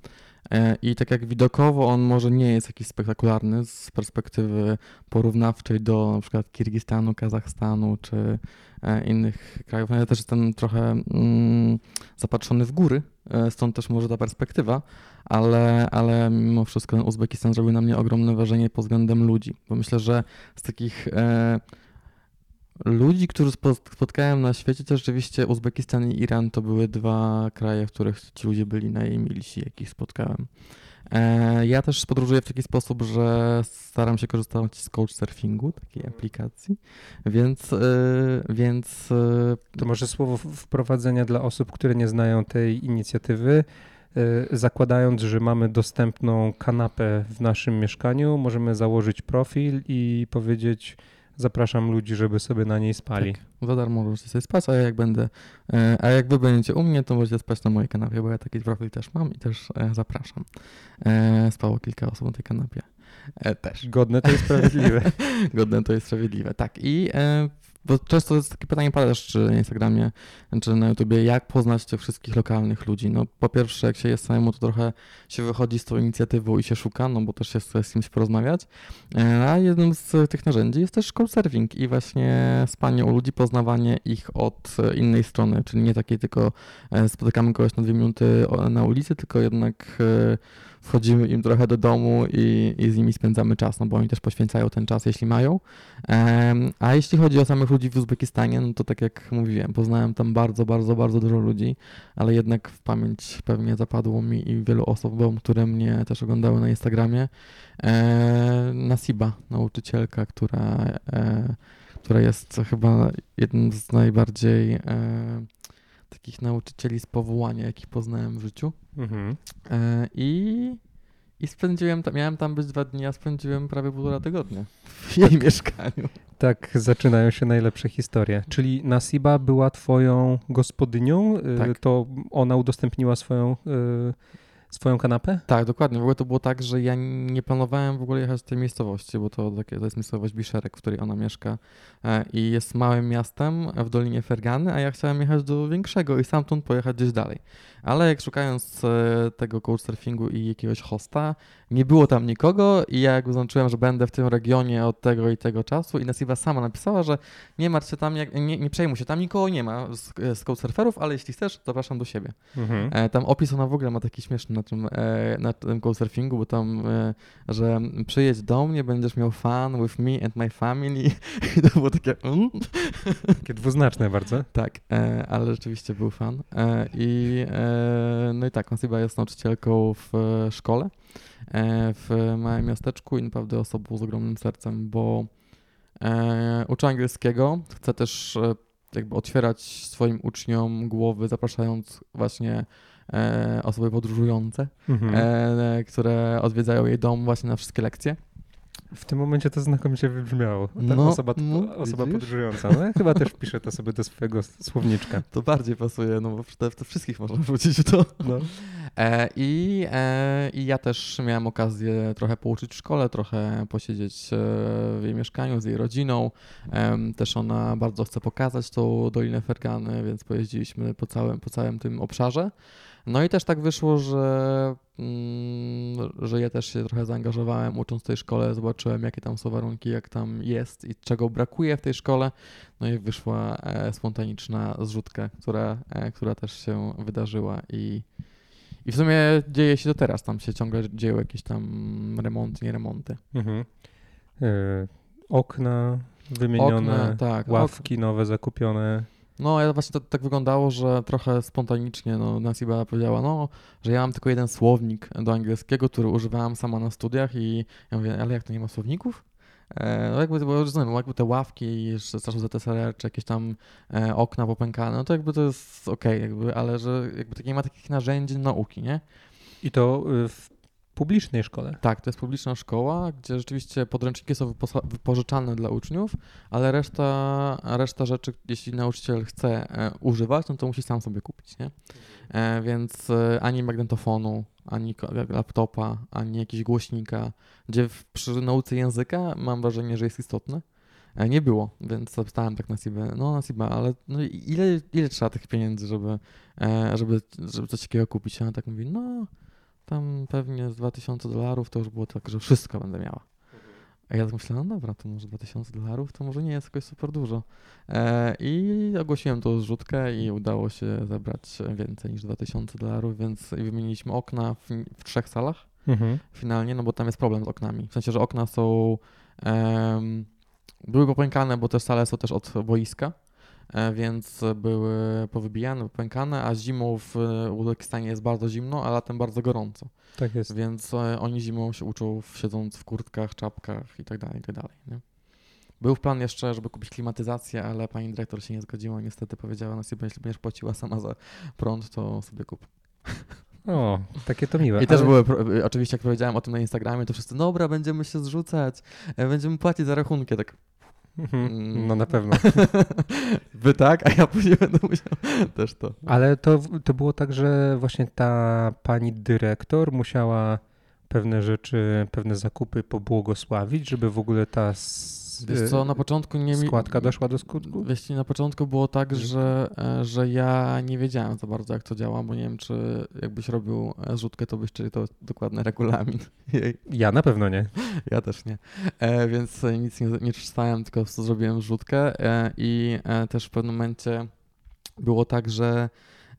e, i tak jak widokowo on może nie jest jakiś spektakularny z perspektywy porównawczej do przykład Kirgistanu, Kazachstanu czy e, innych krajów. No ja też jestem trochę mm, zapatrzony w góry, e, stąd też może ta perspektywa, ale, ale mimo wszystko ten Uzbekistan zrobił na mnie ogromne wrażenie pod względem ludzi, bo myślę, że z takich ludzi, których spotkałem na świecie, to rzeczywiście Uzbekistan i Iran to były dwa kraje, w których ci ludzie byli najmilsi, jakich spotkałem. E, ja też podróżuję w taki sposób, że staram się korzystać z couchsurfingu, takiej aplikacji, więc, e, więc... E, to może słowo wprowadzenia dla osób, które nie znają tej inicjatywy. Zakładając, że mamy dostępną kanapę w naszym mieszkaniu, możemy założyć profil i powiedzieć zapraszam ludzi, żeby sobie na niej spali. Tak, za darmo możecie sobie spać, a jak będę, e, a jak wy będziecie u mnie, to możecie spać na mojej kanapie, bo ja taki profil też mam i też e, zapraszam. E, spało kilka osób na tej kanapie. Też. Godne to jest sprawiedliwe. Godne to jest sprawiedliwe, tak. I bo często jest takie pytanie pada też czy na Instagramie, czy na YouTubie, jak poznać tych wszystkich lokalnych ludzi. No po pierwsze, jak się jest samemu, to trochę się wychodzi z tą inicjatywą i się szuka, no bo też się chce z kimś porozmawiać. E, a jednym z tych narzędzi jest też surfing i właśnie spanie u ludzi, poznawanie ich od innej strony, czyli nie takie tylko e, spotykamy kogoś na dwie minuty na ulicy, tylko jednak e, wchodzimy im trochę do domu i, i z nimi spędzamy czas, no bo oni też poświęcają ten czas, jeśli mają. A jeśli chodzi o samych ludzi w Uzbekistanie, no to tak jak mówiłem, poznałem tam bardzo, bardzo, bardzo dużo ludzi, ale jednak w pamięć pewnie zapadło mi i wielu osobom, które mnie też oglądały na Instagramie. E, Nasiba, nauczycielka, która, e, która jest chyba jednym z najbardziej e, takich nauczycieli z powołania, jakich poznałem w życiu. Mhm. E, I, I spędziłem tam, miałem tam być dwa dni, a spędziłem prawie półtora tygodnia w jej mieszkaniu. Tak zaczynają się najlepsze historie. Czyli Nasiba była twoją gospodynią? Y, Tak. To ona udostępniła swoją, y, swoją kanapę? Tak, dokładnie. W ogóle to było tak, że ja nie planowałem w ogóle jechać do tej miejscowości, bo to, takie, to jest miejscowość Biszerek, w której ona mieszka e, i jest małym miastem w Dolinie Fergany, a ja chciałem jechać do większego i stamtąd pojechać gdzieś dalej. Ale jak szukając e, tego couchsurfingu i jakiegoś hosta, nie było tam nikogo i ja jakby zobaczyłem, że będę w tym regionie od tego i tego czasu i Nasiba sama napisała, że nie martw się tam, jak, nie, nie przejmuj się, tam nikogo nie ma z, z couchsurferów, ale jeśli chcesz, zapraszam do siebie. Mhm. E, tam opis ona w ogóle ma taki śmieszny na tym, e, na tym couchsurfingu, bo tam, e, że przyjedź do mnie, będziesz miał fun with me and my family. I to było takie, mm? Takie dwuznaczne bardzo. tak, e, ale rzeczywiście był fan. I no i tak, Nasiba jest nauczycielką w szkole w małym miasteczku i naprawdę osobą z ogromnym sercem, bo uczy angielskiego, chce też jakby otwierać swoim uczniom głowy, zapraszając właśnie e, osoby podróżujące, Mhm. e, które odwiedzają jej dom właśnie na wszystkie lekcje. W tym momencie to znakomicie wybrzmiało. Ta No, osoba, no, osoba podróżująca. No, ja chyba też wpiszę to sobie do swojego słowniczka. To bardziej pasuje, no bo te, te wszystkich można wrzucić to. No. E, i, e, I ja też miałem okazję trochę pouczyć w szkole, trochę posiedzieć e, w jej mieszkaniu z jej rodziną. Em, też ona bardzo chce pokazać tą Dolinę Fergany, więc pojeździliśmy po całym, po całym tym obszarze. No i też tak wyszło, że, mm, że ja też się trochę zaangażowałem ucząc w tej szkole, zobaczyłem jakie tam są warunki, jak tam jest i czego brakuje w tej szkole. No i wyszła e, spontaniczna zrzutka, która, e, która też się wydarzyła i, i w sumie dzieje się to teraz. Tam się ciągle dzieją jakieś tam remonty, nie remonty. Mhm. Y, okna wymienione, Okna, tak. ok- ławki nowe zakupione. No, ja właśnie to tak wyglądało, że trochę spontanicznie, no, Nasiba powiedziała, no, że ja mam tylko jeden słownik do angielskiego, który używałam sama na studiach i ja mówię, ale jak to nie ma słowników? E, no jakby, bo znam, jakby te ławki, czasów ZSRR, czy jakieś tam e, okna popękane, no to jakby to jest okej, jakby, ale że jakby nie ma takich narzędzi nauki, nie? I to y, w publicznej szkole. Tak, to jest publiczna szkoła, gdzie rzeczywiście podręczniki są wypożyczalne dla uczniów, ale reszta, reszta rzeczy, jeśli nauczyciel chce e, używać, no to musi sam sobie kupić, nie? E, więc e, ani magnetofonu, ani laptopa, ani jakiegoś głośnika, gdzie w, przy nauce języka mam wrażenie, że jest istotne. Nie było, więc zapytałem tak na Sibę, no na Sibę, ale no ile, ile trzeba tych pieniędzy, żeby, żeby, żeby coś takiego kupić? A ona tak mówi, no tam pewnie z 2000 dolarów to już było tak, że wszystko będę miała. A ja tak myślę, no dobra, to może 2000 dolarów, to może nie jest jakoś super dużo. E, I ogłosiłem tą zrzutkę i udało się zebrać więcej niż 2000 dolarów, więc wymieniliśmy okna w, w trzech salach Mhm. finalnie, no bo tam jest problem z oknami. W sensie, że okna są. em, były popękane, bo te sale są też od boiska, więc były powybijane, popękane, a zimą w Uzbekistanie jest bardzo zimno, a latem bardzo gorąco. Tak jest. Więc e, oni zimą się uczą siedząc w kurtkach, czapkach i tak dalej, i tak dalej. Nie? Był plan jeszcze, żeby kupić klimatyzację, ale pani dyrektor się nie zgodziła. Niestety powiedziała sobie, jeśli będziesz płaciła sama za prąd, to sobie kup. O, takie to miłe. I też ale- były, pro- y, oczywiście jak powiedziałem o tym na Instagramie, to wszyscy, dobra, będziemy się zrzucać, e, będziemy płacić za rachunki, tak. Mhm. Mm. No na pewno. Wy tak, a ja później będę musiał też to. Ale to, to było tak, że właśnie ta pani dyrektor musiała pewne rzeczy, pewne zakupy pobłogosławić, żeby w ogóle ta s- Wiesz co, na początku nie mi... składka doszła do skutku? Wiesz, na początku było tak, że, e, że ja nie wiedziałem za bardzo, jak to działa, bo nie wiem, czy jakbyś robił zrzutkę, to byś czytał dokładny regulamin. Ja na pewno nie. Ja też nie. E, więc e, nic nie, nie czytałem, tylko po prostu zrobiłem zrzutkę e, i e, też w pewnym momencie było tak, że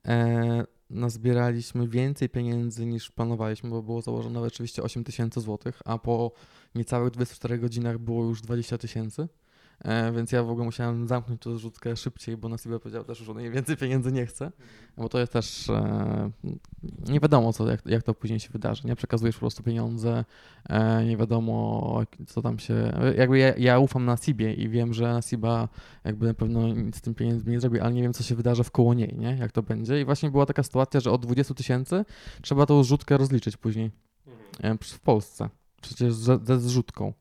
e, nazbieraliśmy więcej pieniędzy niż planowaliśmy, bo było założone oczywiście 8 tysięcy złotych, a po niecałych 24 godzinach było już 20 tysięcy. E, więc ja w ogóle musiałem zamknąć tę zrzutkę szybciej, bo na sobie powiedział też, że więcej pieniędzy nie chce, bo to jest też e, nie wiadomo, co, jak, jak to później się wydarzy. Nie przekazujesz po prostu pieniądze, e, nie wiadomo, co tam się. Jakby ja, ja ufam na Sibie i wiem, że Siba jakby na pewno nic z tym pieniędzmi nie zrobi, ale nie wiem, co się wydarzy w koło niej, nie? Jak to będzie. I właśnie była taka sytuacja, że od 20 tysięcy trzeba tą zrzutkę rozliczyć później w Polsce. Przecież ze zrzutką.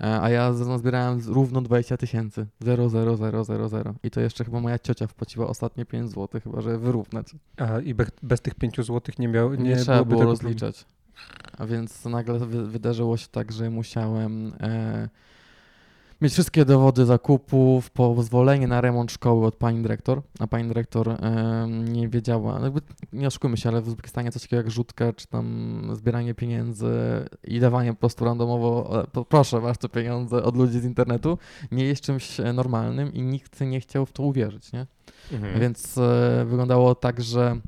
E, a ja zbierałem równo 20 tysięcy. 0, 0, 0, 0, 0. I to jeszcze chyba moja ciocia wpłaciła ostatnie 5 zł, chyba że wyrównać. A i bez, bez tych 5 zł nie miał nie, nie trzeba było rozliczać. A więc nagle wydarzyło się tak, że musiałem e, mieć wszystkie dowody zakupów, pozwolenie na remont szkoły od pani dyrektor, a pani dyrektor e, nie wiedziała, jakby, nie oszukujmy się, ale w Uzbekistanie coś takiego jak rzutka, czy tam zbieranie pieniędzy i dawanie po prostu randomowo, e, proszę, masz te pieniądze od ludzi z internetu, nie jest czymś e, normalnym i nikt nie chciał w to uwierzyć, nie? Mhm. Więc e, wyglądało tak, że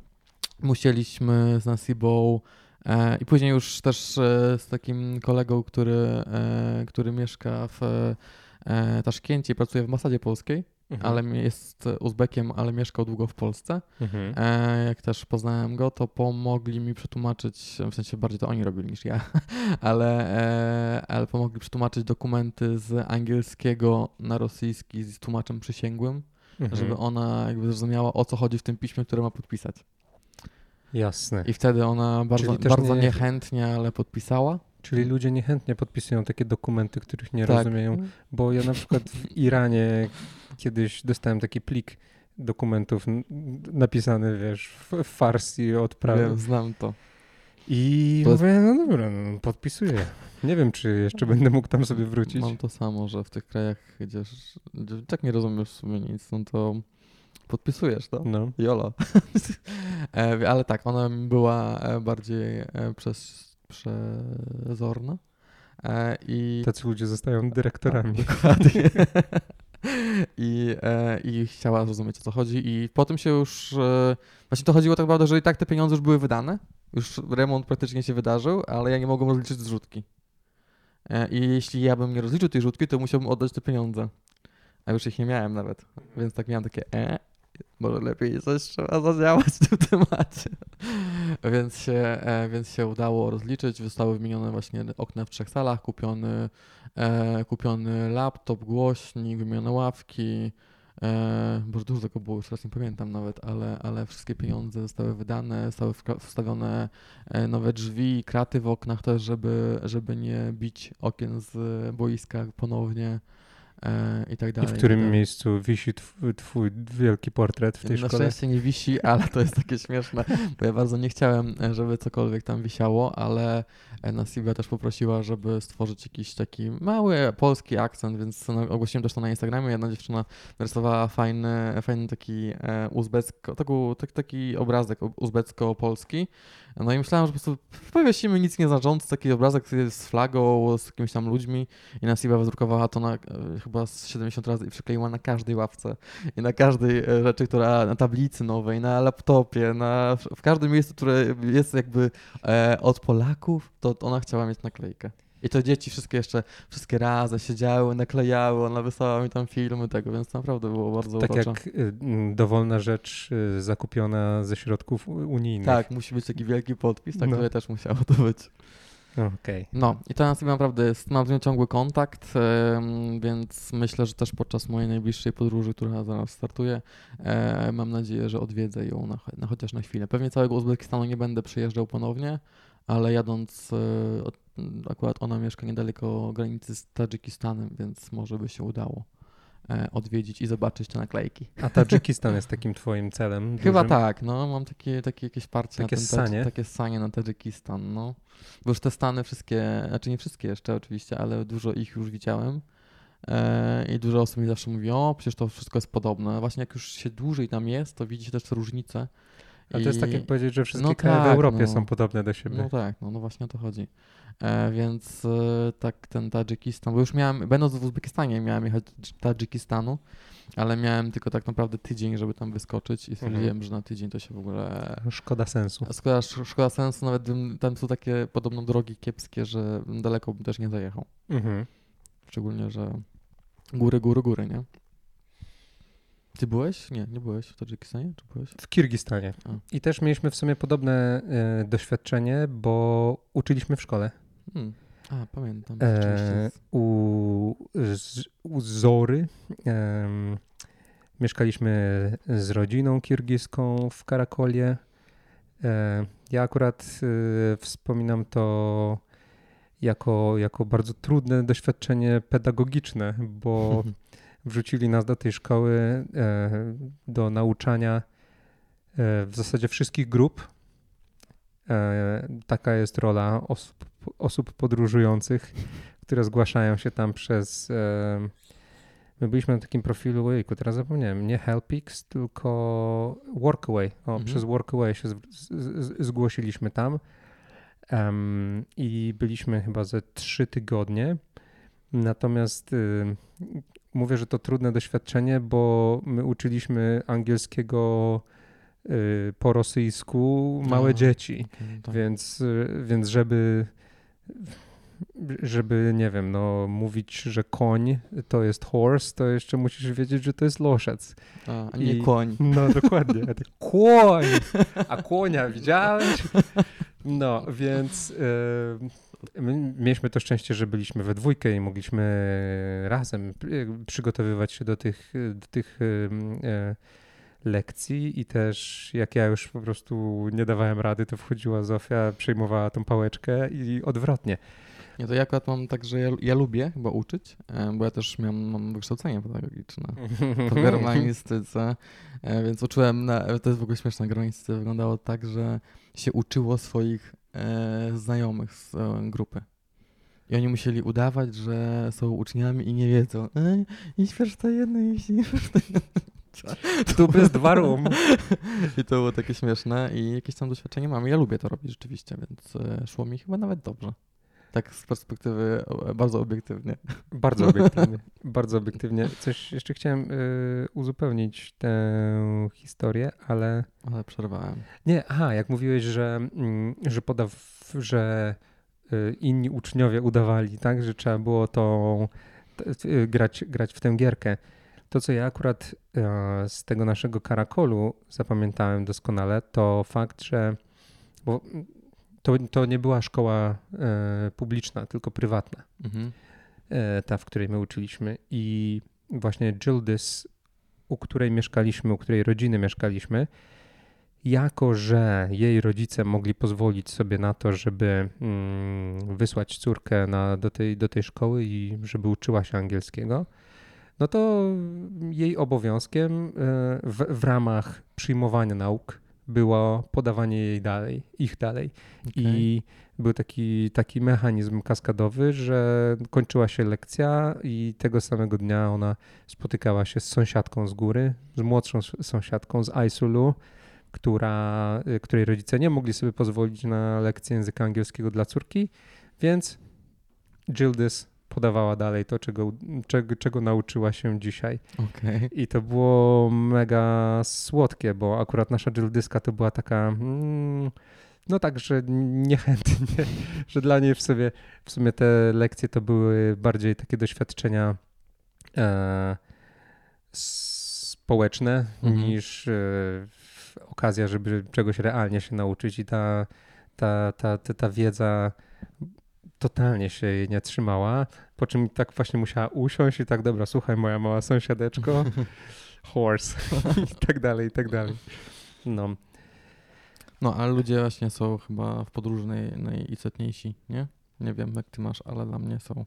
musieliśmy z Nasibą i później już też e, z takim kolegą, który, który mieszka w e, Taszkencie i pracuje w ambasadzie polskiej, mhm. ale jest Uzbekiem, ale mieszkał długo w Polsce. Mhm. E, jak też poznałem go, to pomogli mi przetłumaczyć, w sensie bardziej to oni robili niż ja, ale, e, ale pomogli przetłumaczyć dokumenty z angielskiego na rosyjski z tłumaczem przysięgłym, mhm. żeby ona jakby zrozumiała o co chodzi w tym piśmie, które ma podpisać. Jasne. I wtedy ona bardzo, bardzo nie... niechętnie, ale podpisała. Czyli ludzie niechętnie podpisują takie dokumenty, których nie tak. rozumieją, bo ja na przykład w Iranie kiedyś dostałem taki plik dokumentów napisany, wiesz, w farsi od prawa. Wiem, znam to. I to mówię, no dobra, no, podpisuję. Nie wiem, czy jeszcze będę mógł tam sobie wrócić. Mam to samo, że w tych krajach, gdzie, gdzie tak nie rozumiesz w sumie nic, no to podpisujesz to. No. Jolo. E, ale tak, ona była e, bardziej e, przez przezorna. I... Tacy ludzie zostają dyrektorami. Tak, dokładnie. I, e, I chciała zrozumieć o co chodzi. I po tym się już. E, właśnie to chodziło tak naprawdę, że i tak te pieniądze już były wydane. Już remont praktycznie się wydarzył, ale ja nie mogłem rozliczyć zrzutki. E, I jeśli ja bym nie rozliczył tej rzutki, to musiałbym oddać te pieniądze. A już ich nie miałem nawet. Więc tak miałem takie e, może lepiej coś trzeba zadziałać w tym temacie. więc, się, e, więc się udało rozliczyć. Zostały wymienione właśnie okna w trzech salach, kupiony, e, kupiony laptop, głośnik, wymienione ławki. E, Boże, dużo tego było, już teraz nie pamiętam nawet, ale, ale wszystkie pieniądze zostały wydane, zostały wstawione nowe drzwi, kraty w oknach też, żeby, żeby nie bić okien z boiska ponownie. E, i tak dalej. I w którym tak miejscu wisi twój, twój, wielki portret w tej Na szkole? Na szczęście nie wisi, ale to jest takie śmieszne, bo ja bardzo nie chciałem, e, żeby cokolwiek tam wisiało, ale e, Nasiba też poprosiła, żeby stworzyć jakiś taki mały polski akcent, więc no, ogłosiłem też to na Instagramie. Jedna dziewczyna narysowała fajny, fajny taki uzbecko, taki, taki obrazek uzbecko-polski no i myślałem, że po prostu powiesimy nic nieznaczący, taki obrazek z flagą, z jakimiś tam ludźmi i Nasiba wydrukowała to na, e, chyba z 70 razy i przykleiła na każdej ławce i na każdej e, rzeczy, która na tablicy nowej, na laptopie, na, w każdym miejscu, które jest jakby e, od Polaków, to ona chciała mieć naklejkę. I to dzieci wszystkie jeszcze, wszystkie razem siedziały, naklejały, ona wysłała mi tam filmy tego, więc naprawdę było bardzo Tak uroczo. jak y, dowolna rzecz y, zakupiona ze środków unijnych. Tak, musi być taki wielki podpis, tak no. też musiało to być. Okay. No i to nas naprawdę jest, mam z nią ciągły kontakt, więc myślę, że też podczas mojej najbliższej podróży, która zaraz startuje, mam nadzieję, że odwiedzę ją na, na, chociaż na chwilę. Pewnie całego Uzbekistanu nie będę przyjeżdżał ponownie, ale jadąc, e, akurat ona mieszka niedaleko granicy z Tadżykistanem, więc może by się udało e, odwiedzić i zobaczyć te naklejki. A Tadżykistan jest takim twoim celem? Chyba dużym? tak, no mam takie, takie jakieś parcie takie na ten sanie? takie sanie na Tadżykistan, no. Bo już te Stany wszystkie, znaczy nie wszystkie jeszcze oczywiście, ale dużo ich już widziałem. E, I dużo osób mi zawsze mówi, o przecież to wszystko jest podobne. Właśnie jak już się dłużej tam jest, to widzi się też te różnice A to jest tak jak powiedzieć, że wszystkie no kraje w tak, Europie no. są podobne do siebie. No tak, no, no właśnie o to chodzi. E, więc e, tak ten Tadżykistan, bo już miałem, będąc w Uzbekistanie, miałem jechać do Tadżykistanu, ale miałem tylko tak naprawdę tydzień, żeby tam wyskoczyć i stwierdziłem, że na tydzień to się w ogóle... Szkoda sensu. Szkoda, szkoda sensu, nawet tam są takie podobno drogi kiepskie, że daleko bym też nie zajechał. Mhm. Szczególnie, że góry, góry, góry, nie? Ty byłeś? Nie, nie byłeś w Tadżykistanie? Czy byłeś? W Kirgistanie. A. I też mieliśmy w sumie podobne e, doświadczenie, bo uczyliśmy w szkole. Hmm. A, pamiętam. E, u, z, u Zory em, mieszkaliśmy z rodziną kirgiską w Karakolie. E, ja akurat e, wspominam to jako, jako bardzo trudne doświadczenie pedagogiczne, bo wrzucili nas do tej szkoły e, do nauczania e, w zasadzie wszystkich grup. E, taka jest rola osób, osób podróżujących, które zgłaszają się tam przez. My byliśmy na takim profilu, ojku, teraz zapomniałem, nie Helpix, tylko Workaway. O, Mhm. Przez Workaway się z, z, z, zgłosiliśmy tam. Em, I byliśmy chyba ze trzy tygodnie. Natomiast y, mówię, że to trudne doświadczenie, bo my uczyliśmy angielskiego y, po rosyjsku małe A, dzieci. Tak. Więc, y, więc żeby, żeby, nie wiem, no, mówić, że koń to jest horse, to jeszcze musisz wiedzieć, że to jest loszec. A, a nie i- koń. No, dokładnie. A ty, koń! A konia widziałeś? No, więc y, my mieliśmy to szczęście, że byliśmy we dwójkę i mogliśmy razem y, przygotowywać się do tych, do tych y, lekcji. I też jak ja już po prostu nie dawałem rady, to wchodziła Zofia, przejmowała tą pałeczkę i odwrotnie. Nie, to ja akurat mam tak, że ja, ja lubię chyba uczyć, e, bo ja też miałem, mam wykształcenie pedagogiczne. Po germanistyce, e, więc uczyłem, na, to jest w ogóle śmieszne, germanistyce wyglądało tak, że się uczyło swoich e, znajomych z e, grupy. I oni musieli udawać, że są uczniami i nie wiedzą. Ej, idź jedno, przeczytaj Tu jest dwa rum. I to było takie śmieszne i jakieś tam doświadczenie mam. Ja lubię to robić rzeczywiście, więc e, szło mi chyba nawet dobrze. Tak z perspektywy bardzo obiektywnie. Bardzo obiektywnie. Bardzo obiektywnie. Coś jeszcze chciałem y, uzupełnić tę historię, ale Ale przerwałem. nie, aha, jak mówiłeś, że, mm, że podaw, że y, inni uczniowie udawali, tak, że trzeba było to y, grać, grać w tę gierkę. To, co ja akurat e, z tego naszego karakolu zapamiętałem doskonale, to fakt, że bo to, to nie była szkoła e, publiczna, tylko prywatna. Mhm. e, ta, w której my uczyliśmy. I właśnie Gildis, u której mieszkaliśmy, u której rodziny mieszkaliśmy, jako że jej rodzice mogli pozwolić sobie na to, żeby mm, wysłać córkę na, do, tej, do tej szkoły i żeby uczyła się angielskiego, no to jej obowiązkiem e, w, w ramach przyjmowania nauk było podawanie jej dalej, ich dalej. I był taki, taki mechanizm kaskadowy, że kończyła się lekcja i tego samego dnia ona spotykała się z sąsiadką z góry, z młodszą sąsiadką z Aisulu, która, y, której rodzice nie mogli sobie pozwolić na lekcję języka angielskiego dla córki, więc Gildis podawała dalej to, czego, czego, czego nauczyła się dzisiaj. Okej. I to było mega słodkie, bo akurat nasza Gildyska to była taka, mm, no tak, że niechętnie, że dla niej w sobie, w sumie te lekcje to były bardziej takie doświadczenia e, społeczne Mhm. niż e, okazja, żeby czegoś realnie się nauczyć i ta, ta, ta, ta, ta wiedza totalnie się jej nie trzymała, po czym tak właśnie musiała usiąść i tak, dobra, słuchaj moja mała sąsiadeczko, horse i tak dalej, i tak dalej. No, No, ale ludzie właśnie są chyba w podróży naj, najistotniejsi, nie? Nie wiem, jak ty masz, ale dla mnie są.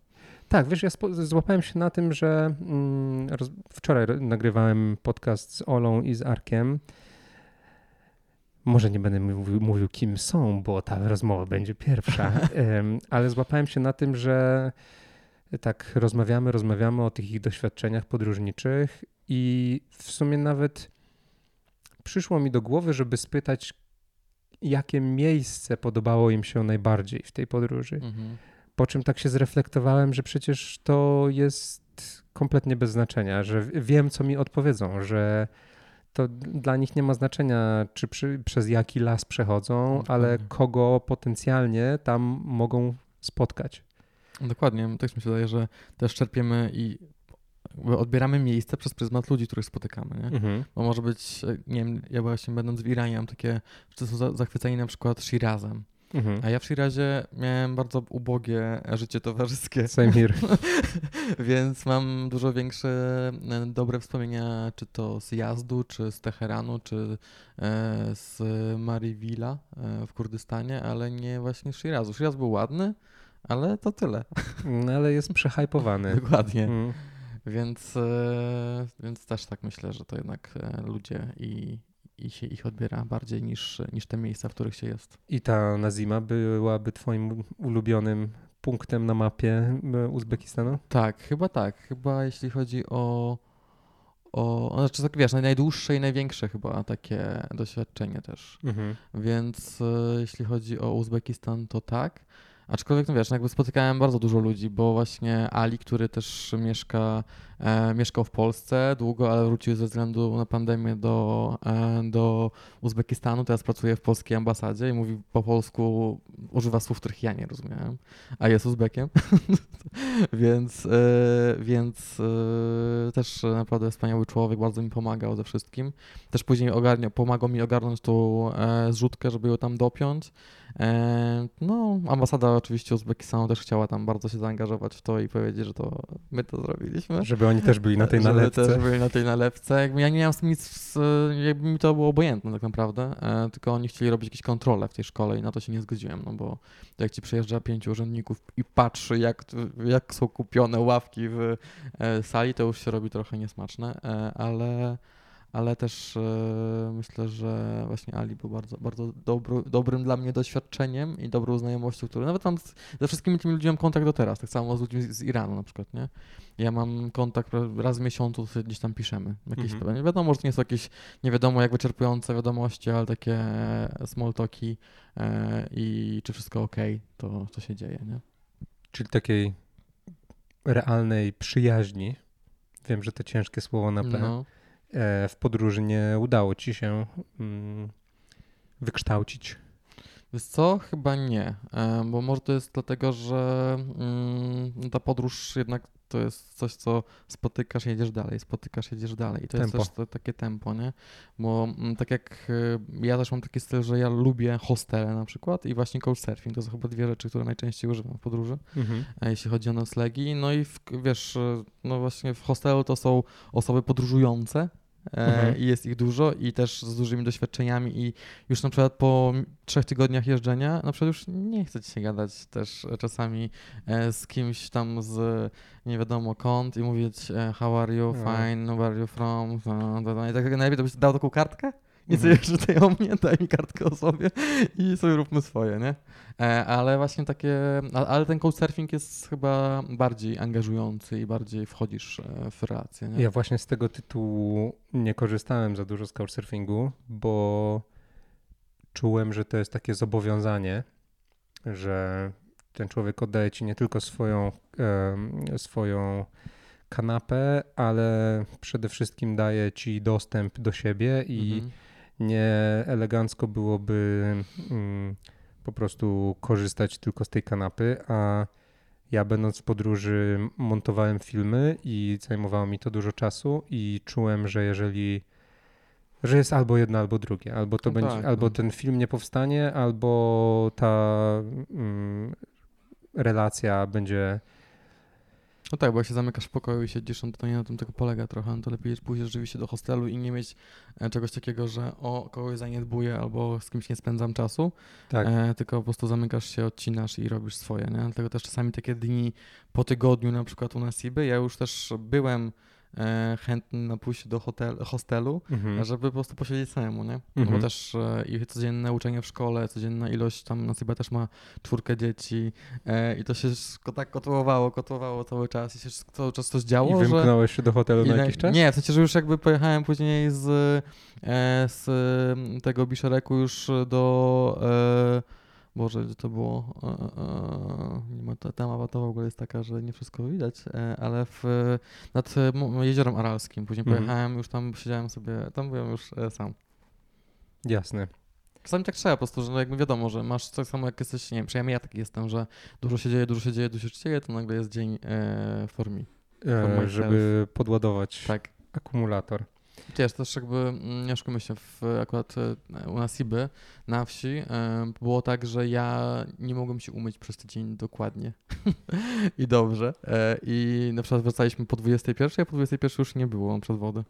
Tak, wiesz, ja złapałem się na tym, że mm, wczoraj nagrywałem podcast z Olą i z Arkiem. Może nie będę mówił, mówił, kim są, bo ta rozmowa będzie pierwsza, ale złapałem się na tym, że tak rozmawiamy, rozmawiamy o tych ich doświadczeniach podróżniczych i w sumie nawet przyszło mi do głowy, żeby spytać, jakie miejsce podobało im się najbardziej w tej podróży. Mhm. Po czym tak się zreflektowałem, że przecież to jest kompletnie bez znaczenia, że wiem, co mi odpowiedzą, że to dla nich nie ma znaczenia, czy przy, przez jaki las przechodzą, Dokładnie. ale kogo potencjalnie tam mogą spotkać. Dokładnie, też mi się wydaje, że też czerpiemy i odbieramy miejsce przez pryzmat ludzi, których spotykamy, nie? Mhm. Bo może być, e, nie wiem, ja właśnie będąc w Iranie mam takie, że są za- zachwyceni na przykład Shirazem. Mhm. A ja w Shirazie miałem bardzo ubogie życie towarzyskie. Same here. Więc mam dużo większe e, dobre wspomnienia, czy to z jazdu, czy z Teheranu, czy e, z Marivila e, w Kurdystanie, ale nie właśnie Shirazu. Shiraz był ładny, ale to tyle. No, ale jest przehypowany. Dokładnie. Mhm. Więc, e, więc też tak myślę, że to jednak ludzie i, i się ich odbiera bardziej niż, niż te miejsca, w których się jest. I ta Nazima byłaby twoim ulubionym punktem na mapie e, Uzbekistanu? Tak, chyba tak. Chyba jeśli chodzi o. o znaczy, tak wiesz, najdłuższe i największe chyba takie doświadczenie też. Mhm. Więc e, jeśli chodzi o Uzbekistan, to tak. Aczkolwiek, no wiesz, no jakby spotykałem bardzo dużo ludzi, bo właśnie Ali, który też mieszka, e, mieszkał w Polsce długo, ale wrócił ze względu na pandemię do, e, do Uzbekistanu, teraz pracuje w polskiej ambasadzie i mówi po polsku, używa słów, których ja nie rozumiałem, a jest Uzbekiem, więc, e, więc e, też naprawdę wspaniały człowiek, bardzo mi pomagał ze wszystkim. Też później ogarnia, pomagał mi ogarnąć tą e, zrzutkę, żeby ją tam dopiąć. E, no, ambasada oczywiście Uzbekistanu też chciała tam bardzo się zaangażować w to i powiedzieć, że to my to zrobiliśmy. Żeby oni też byli na tej Żeby nalewce. też byli na tej nalewce. Jakby ja nie miałem z tym nic, jakby mi to było obojętne tak naprawdę, e, tylko oni chcieli robić jakieś kontrole w tej szkole i na to się nie zgodziłem, no bo jak ci przyjeżdża pięciu urzędników i patrzy jak, jak są kupione ławki w e, sali, to już się robi trochę niesmaczne, ale ale też e, myślę, że właśnie Ali był bardzo, bardzo dobry, dobrym dla mnie doświadczeniem i dobrą znajomością, który nawet mam z, ze wszystkimi tymi ludźmi mam kontakt do teraz, tak samo z ludźmi z, z Iranu na przykład, nie? Ja mam kontakt raz w miesiącu, gdzieś tam piszemy. Jakieś, Mhm. Nie wiadomo, że to nie są jakieś nie wiadomo jak wyczerpujące wiadomości, ale takie small talki e, i czy wszystko ok, to, to się dzieje, nie? Czyli takiej realnej przyjaźni. Wiem, że to ciężkie słowo na P. No. E, w podróży nie udało ci się mm, wykształcić. Wiesz co? Chyba nie, e, bo może to jest dlatego, że mm, ta podróż jednak to jest coś, co spotykasz, jedziesz dalej, spotykasz, jedziesz dalej. I to Tempo. jest też takie tempo, nie? Bo mm, tak jak e, ja też mam taki styl, że ja lubię hostele na przykład i właśnie couchsurfing, to są chyba dwie rzeczy, które najczęściej używam w podróży. Mhm. jeśli chodzi o noclegi. No i w, wiesz, no właśnie w hostelu to są osoby podróżujące. E, Mhm. I jest ich dużo i też z dużymi doświadczeniami i już na przykład po trzech tygodniach jeżdżenia na przykład już nie chce ci się gadać też czasami e, z kimś tam z nie wiadomo kąt i mówić e, how are you, No. fine, where are you from, no, no. i tak najlepiej to byś dał taką kartkę i Mhm. sobie czytaj o mnie, daj mi kartkę o sobie i sobie róbmy swoje, nie? E, ale właśnie takie, ale ten couchsurfing jest chyba bardziej angażujący i bardziej wchodzisz e, w relacje, nie? Ja właśnie z tego tytułu nie korzystałem za dużo z couchsurfingu, bo czułem, że to jest takie zobowiązanie, że ten człowiek oddaje ci nie tylko swoją, swoją kanapę, ale przede wszystkim daje ci dostęp do siebie i Mhm. Nie elegancko byłoby mm, po prostu korzystać tylko z tej kanapy, a ja będąc w podróży montowałem filmy i zajmowało mi to dużo czasu i czułem, że jeżeli że jest albo jedno, albo drugie, albo to No będzie, tak, albo no. ten film nie powstanie, albo ta mm, relacja będzie No tak, bo jak się zamykasz w pokoju i siedzisz, no to nie na tym tylko polega trochę, no to lepiej pójść rzeczywiście do hostelu i nie mieć e, czegoś takiego, że o, kogoś zaniedbuję albo z kimś nie spędzam czasu, tak. e, tylko po prostu zamykasz się, odcinasz i robisz swoje, nie? Dlatego też czasami takie dni po tygodniu, na przykład u Nasiby, ja już też byłem chętny na pójście do hotel, hostelu, Mhm. żeby po prostu posiedzieć samemu, nie? No Mhm. Bo też e, i codzienne uczenie w szkole, codzienna ilość, tam na chyba też ma czwórkę dzieci e, i to się tak kotłowało, kotłowało cały czas i się cały czas coś działo, I że... wymknąłeś się do hotelu na jakiś czas? Nie, w sensie, że już jakby pojechałem później z, e, z e, tego Biszereku już do... E, Boże, gdzie to było? E, e, ma, ta, ta mapa to w ogóle jest taka, że nie wszystko widać, e, ale w, nad e, Jeziorem Aralskim. Później Mhm. pojechałem, już tam siedziałem sobie, tam byłem już e, sam. Jasne. Czasami tak trzeba po prostu, że no jakby wiadomo, że masz tak samo jak jesteś, nie wiem, przynajmniej ja taki jestem, że dużo się dzieje, dużo się dzieje, dużo się dzieje, to nagle jest dzień e, formi. For E, żeby podładować Tak. akumulator. Wiesz, też jakby, mm, nie oszukujmy się, w, akurat e, u nas Iby na wsi e, było tak, że ja nie mogłem się umyć przez tydzień dokładnie i dobrze. E, I na przykład wracaliśmy po 21, a po 21 już nie było przez wody.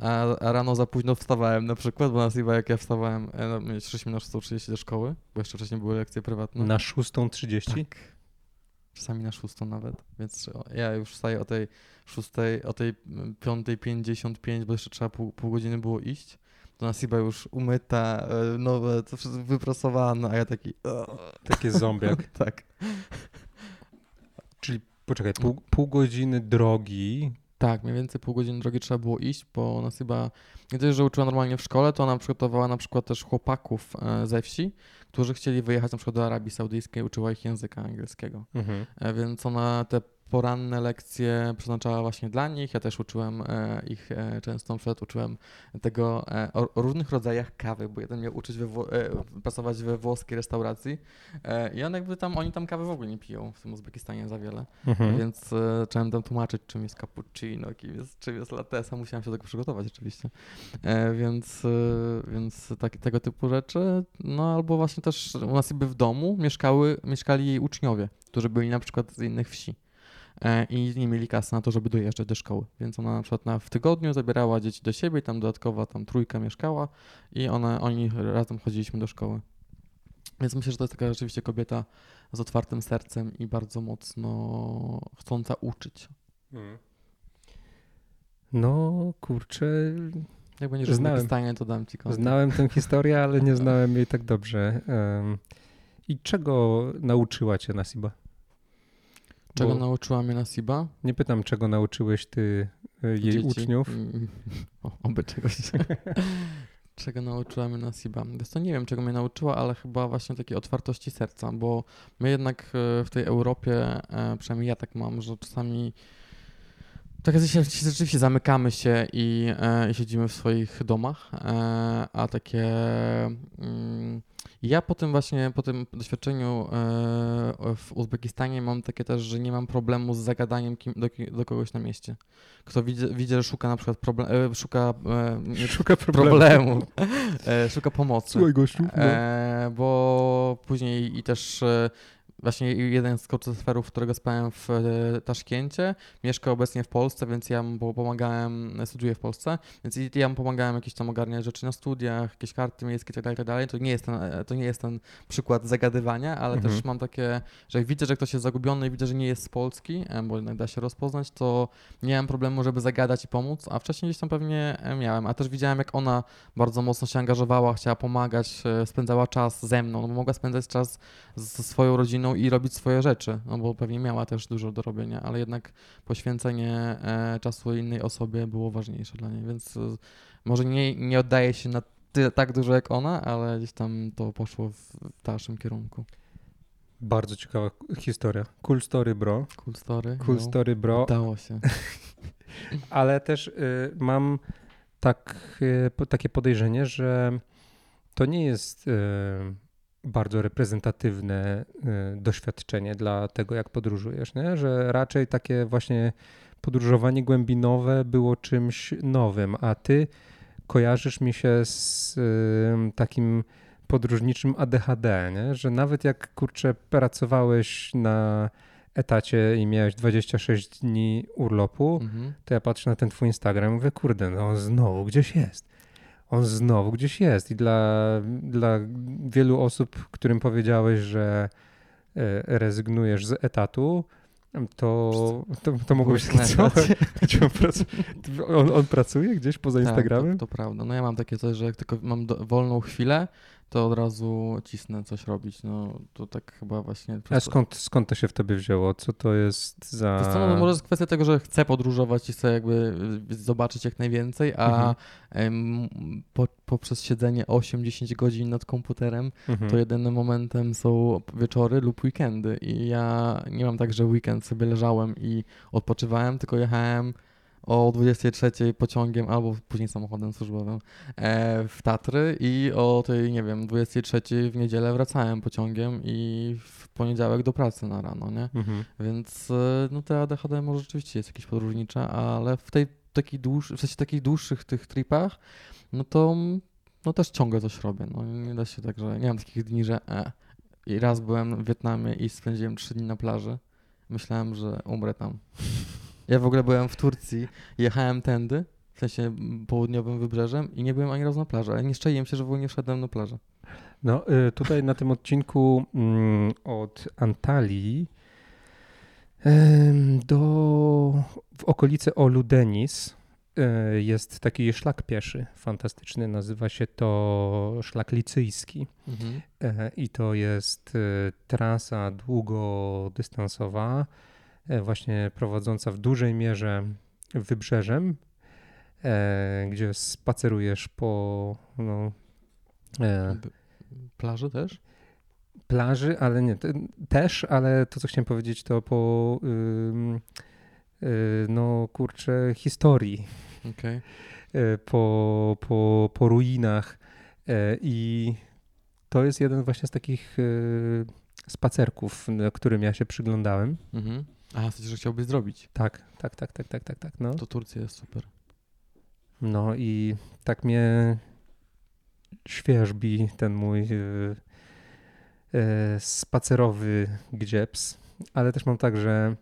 A, a rano za późno wstawałem na przykład, bo na Iba jak ja wstawałem, no, my szliśmy na 6.30 do szkoły, bo jeszcze wcześniej były lekcje prywatne. Na 6.30? Tak. Czasami na szóstą nawet, więc ja już wstaję o tej szóstej, o tej mm, piątej pięćdziesiąt pięć, bo jeszcze trzeba pół, pół godziny było iść. To Nasiba już umyta, e, nowe, to wszystko wyprasowane, a ja taki... Takie zombiak. tak. Czyli poczekaj, pół, pół godziny drogi. Tak, mniej więcej pół godziny drogi trzeba było iść, bo Nasiba nie dość, że uczyła normalnie w szkole, to ona przygotowała na przykład też chłopaków e, ze wsi, którzy chcieli wyjechać na przykład do Arabii Saudyjskiej, uczyła ich języka angielskiego. Mhm. E, Więc ona te poranne lekcje przeznaczała właśnie dla nich. Ja też uczyłem e, ich e, często, na przykład uczyłem tego e, o, różnych rodzajach kawy, bo jeden miał uczyć we, pracować we włoskiej restauracji i on jakby tam, oni tam kawy w ogóle nie piją w tym Uzbekistanie za wiele, Mhm. więc zacząłem tam tłumaczyć czym jest cappuccino, kim jest, czym jest latte, musiałem się do tego przygotować oczywiście, więc, więc tak, tego typu rzeczy, no albo właśnie też u nas jakby w domu mieszkały, mieszkali jej uczniowie, którzy byli na przykład z innych wsi i nie mieli kasy na to, żeby dojeżdżać do szkoły. Więc ona na przykład na, w tygodniu zabierała dzieci do siebie i tam dodatkowa tam trójka mieszkała i one, oni razem chodziliśmy do szkoły. Więc myślę, że to jest taka rzeczywiście kobieta z otwartym sercem i bardzo mocno chcąca uczyć. Mhm. No kurczę, Jak będziesz w Znałem. Uzbekistanie, to dam ci kontakt. znałem tę historię, ale nie znałem jej tak dobrze. I czego nauczyła cię Nasiba? Czego Bo nauczyła mnie Nasiba? Nie pytam, czego nauczyłeś ty e, jej Dzieci. uczniów. Mm, O, oby czegoś. czego nauczyła mnie Nasiba? Wiesz to nie wiem, czego mnie nauczyła, ale chyba właśnie takiej otwartości serca, bo my jednak e, w tej Europie, e, przynajmniej ja tak mam, że czasami tak się- rzeczywiście zamykamy się i, i siedzimy w swoich domach, a takie mm, ja po tym właśnie, po tym doświadczeniu e, w Uzbekistanie mam takie też, że nie mam problemu z zagadaniem kim, do, do kogoś na mieście. Kto widzi, widzi że szuka na przykład problem, e, szuka e, nie, Szuka problemu. problemu, szuka pomocy. Słuchaj gościu. No. Bo później i też właśnie jeden z coacherów, którego spałem w e, Taszkencie, mieszka obecnie w Polsce, więc ja mu pomagałem, studiuję w Polsce, więc ja mu pomagałem jakieś tam ogarniać rzeczy na studiach, jakieś karty miejskie itd., itd. To nie jest ten, e, to nie jest ten przykład zagadywania, ale Mhm. też mam takie, że jak widzę, że ktoś jest zagubiony i widzę, że nie jest z Polski, e, bo jednak da się rozpoznać, to nie miałem problemu, żeby zagadać i pomóc, a wcześniej gdzieś tam pewnie miałem, a też widziałem, jak ona bardzo mocno się angażowała, chciała pomagać, spędzała czas ze mną, no bo mogła spędzać czas ze swoją rodziną i robić swoje rzeczy, no bo pewnie miała też dużo do robienia, ale jednak poświęcenie e, czasu innej osobie było ważniejsze dla niej, więc e, może nie, nie oddaje się na tyle, tak dużo jak ona, ale gdzieś tam to poszło w, dalszym kierunku. Bardzo ciekawa historia. Cool story, bro. Cool story. Cool no. story, bro. Udało się. Ale też y, mam tak, y, takie podejrzenie, że to nie jest y, bardzo reprezentatywne y, doświadczenie dla tego, jak podróżujesz, nie? że raczej takie właśnie podróżowanie głębinowe było czymś nowym, a ty kojarzysz mi się z takim podróżniczym ADHD, nie? że nawet jak kurczę pracowałeś na etacie i miałeś 26 dni urlopu, Mhm. to ja patrzę na ten twój Instagram i mówię, kurde, no znowu gdzieś jest. On znowu gdzieś jest. I dla, dla wielu osób, którym powiedziałeś, że e, rezygnujesz z etatu, to, to, to mogło być on, on pracuje gdzieś poza Instagramem? Tak, to, to prawda. No ja mam takie coś, że jak tylko mam do, wolną chwilę, to od razu cisnę coś robić. No to tak chyba właśnie. A skąd, skąd to się w tobie wzięło? Co to jest za... Co, no, to może jest kwestia tego, że chcę podróżować i chcę jakby y, zobaczyć jak najwięcej, a em, po, poprzez siedzenie 8-10 godzin nad komputerem, Mhm. to jedynym momentem są wieczory lub weekendy i ja nie mam tak, że weekend sobie leżałem i odpoczywałem, tylko jechałem o 23 pociągiem albo później samochodem służbowym e, w Tatry i o tej, nie wiem, 23 w niedzielę wracałem pociągiem i w poniedziałek do pracy na rano, nie? Mhm. Więc e, no te ADHD może rzeczywiście jest jakieś podróżnicze, ale w tej takiej dłuż, w sensie takich dłuższych tych tripach, no to no też ciągle coś robię. No nie da się tak, że nie mam takich dni, że e. I raz byłem w Wietnamie i spędziłem trzy dni na plaży. Myślałem, że umrę tam. Ja w ogóle byłem w Turcji, jechałem tędy, w sensie południowym wybrzeżem i nie byłem ani razu na plaży, ale nie szczaiłem się, że w ogóle nie wszedłem na plażę. No y, tutaj na tym odcinku mm, od Antalii do w okolicy Olu Denis y, jest taki szlak pieszy fantastyczny. Nazywa się to szlak licyjski. E, I to jest e, trasa długodystansowa, właśnie prowadząca w dużej mierze wybrzeżem, e, gdzie spacerujesz po no, e, Plaży też? plaży, ale nie, te, też, ale to co chciałem powiedzieć to po ym, y, no kurczę historii, e, po, po, po ruinach e, i to jest jeden właśnie z takich e, spacerków, na którym ja się przyglądałem. Mhm. A, coś, że chciałbyś zrobić. Tak, tak, tak, tak, tak, tak, tak, no. To Turcja jest super. No i tak mnie świeżbi ten mój e, e, spacerowy gdzieps, ale też mam tak, że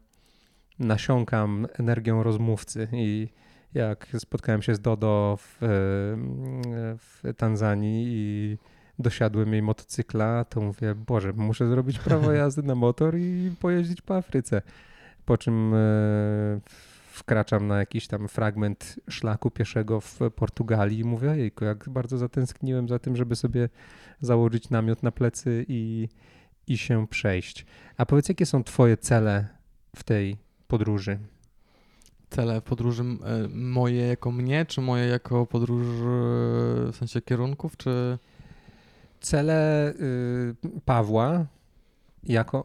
nasiąkam energią rozmówcy i jak spotkałem się z Dodo w, e, w Tanzanii i dosiadłem jej motocykla, to mówię, Boże, muszę zrobić prawo jazdy na motor i pojeździć po Afryce. Po czym e, wkraczam na jakiś tam fragment szlaku pieszego w Portugalii i mówię, ojejku, jak bardzo zatęskniłem za tym, żeby sobie założyć namiot na plecy i, i się przejść. A powiedz, jakie są twoje cele w tej podróży? Cele podróży e, moje jako mnie, czy moje jako podróż e, w sensie kierunków, czy... Cele y, Pawła jako...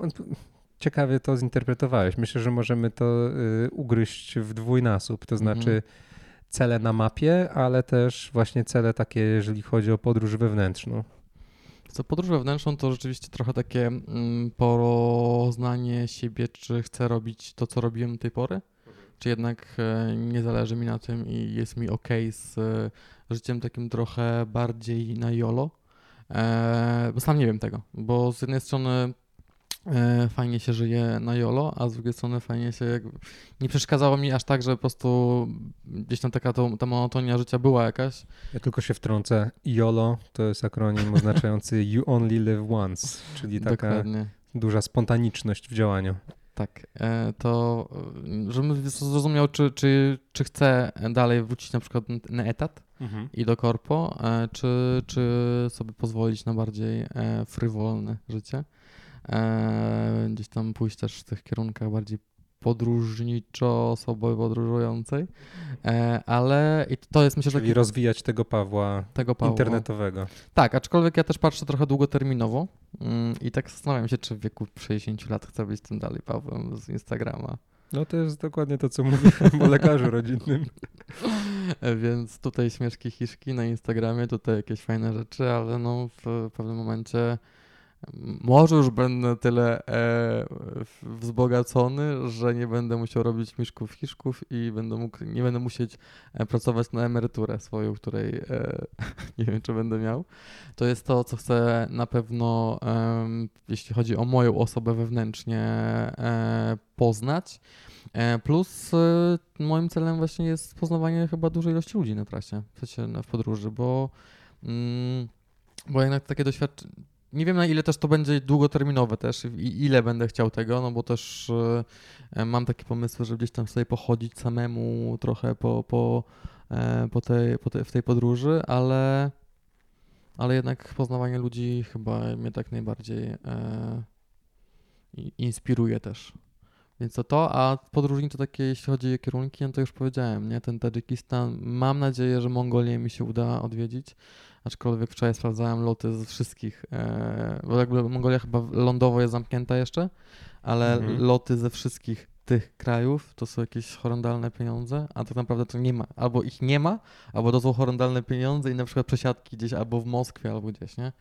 Ciekawie to zinterpretowałeś. Myślę, że możemy to y, ugryźć w dwójnasób, to Mhm. znaczy cele na mapie, ale też właśnie cele takie, jeżeli chodzi o podróż wewnętrzną. Co podróż wewnętrzną to rzeczywiście trochę takie mm, poznanie siebie, czy chcę robić to, co robiłem do tej pory, czy jednak e, nie zależy mi na tym i jest mi ok z e, życiem takim trochę bardziej na YOLO. E, bo sam nie wiem tego, bo z jednej strony fajnie się żyje na YOLO, a z drugiej strony fajnie się jakby... Nie przeszkadzało mi aż tak, że po prostu gdzieś tam taka to, ta monotonia życia była jakaś, Ja tylko się wtrącę. YOLO to jest akronim oznaczający You Only Live Once, czyli taka Dokładnie. duża spontaniczność w działaniu. Tak, e, to e, żebym zrozumiał, czy, czy, czy chcę dalej wrócić na przykład na etat i do korpo, e, czy, czy sobie pozwolić na bardziej e, frywolne życie. E, Gdzieś tam pójść też w tych kierunkach bardziej podróżniczo osoby podróżującej, E, ale i to jest myślę, że Czyli rozwijać tego Pawła tego Pawła. internetowego. Tak, aczkolwiek ja też patrzę trochę długoterminowo mm, i tak zastanawiam się, czy w wieku 60 lat chcę być tym dalej Pawłem z Instagrama. No to jest dokładnie to, co mówiłem o lekarzu rodzinnym. Więc tutaj śmieszki hiszki na Instagramie, tutaj jakieś fajne rzeczy, ale no w pewnym momencie może już będę tyle e, wzbogacony, że nie będę musiał robić miszków hiszków i będę mógł, nie będę musieć e, pracować na emeryturę swoją, której e, nie wiem, czy będę miał. To jest to, co chcę na pewno, em, jeśli chodzi o moją osobę wewnętrznie, e, poznać. E, Plus e, moim celem właśnie jest poznawanie chyba dużej ilości ludzi na trasie, w sensie w podróży, bo, mm, bo jednak takie doświadczenie, nie wiem na ile też to będzie długoterminowe też i ile będę chciał tego, no bo też e, mam takie pomysły, że gdzieś tam sobie pochodzić samemu trochę po, po, e, po, tej, po tej, w tej podróży, ale, ale jednak poznawanie ludzi chyba mnie tak najbardziej e, inspiruje też. Więc to to, a podróżni to takie, jeśli chodzi o kierunki, no to już powiedziałem, nie? Ten Tadżykistan, mam nadzieję, że Mongolię mi się uda odwiedzić, aczkolwiek wczoraj sprawdzałem loty z wszystkich, e, bo jakby Mongolia chyba lądowo jest zamknięta jeszcze, ale Mhm. loty ze wszystkich tych krajów to są jakieś horrendalne pieniądze, a tak naprawdę to nie ma, albo ich nie ma, albo to są horrendalne pieniądze i na przykład przesiadki gdzieś albo w Moskwie, albo gdzieś, nie?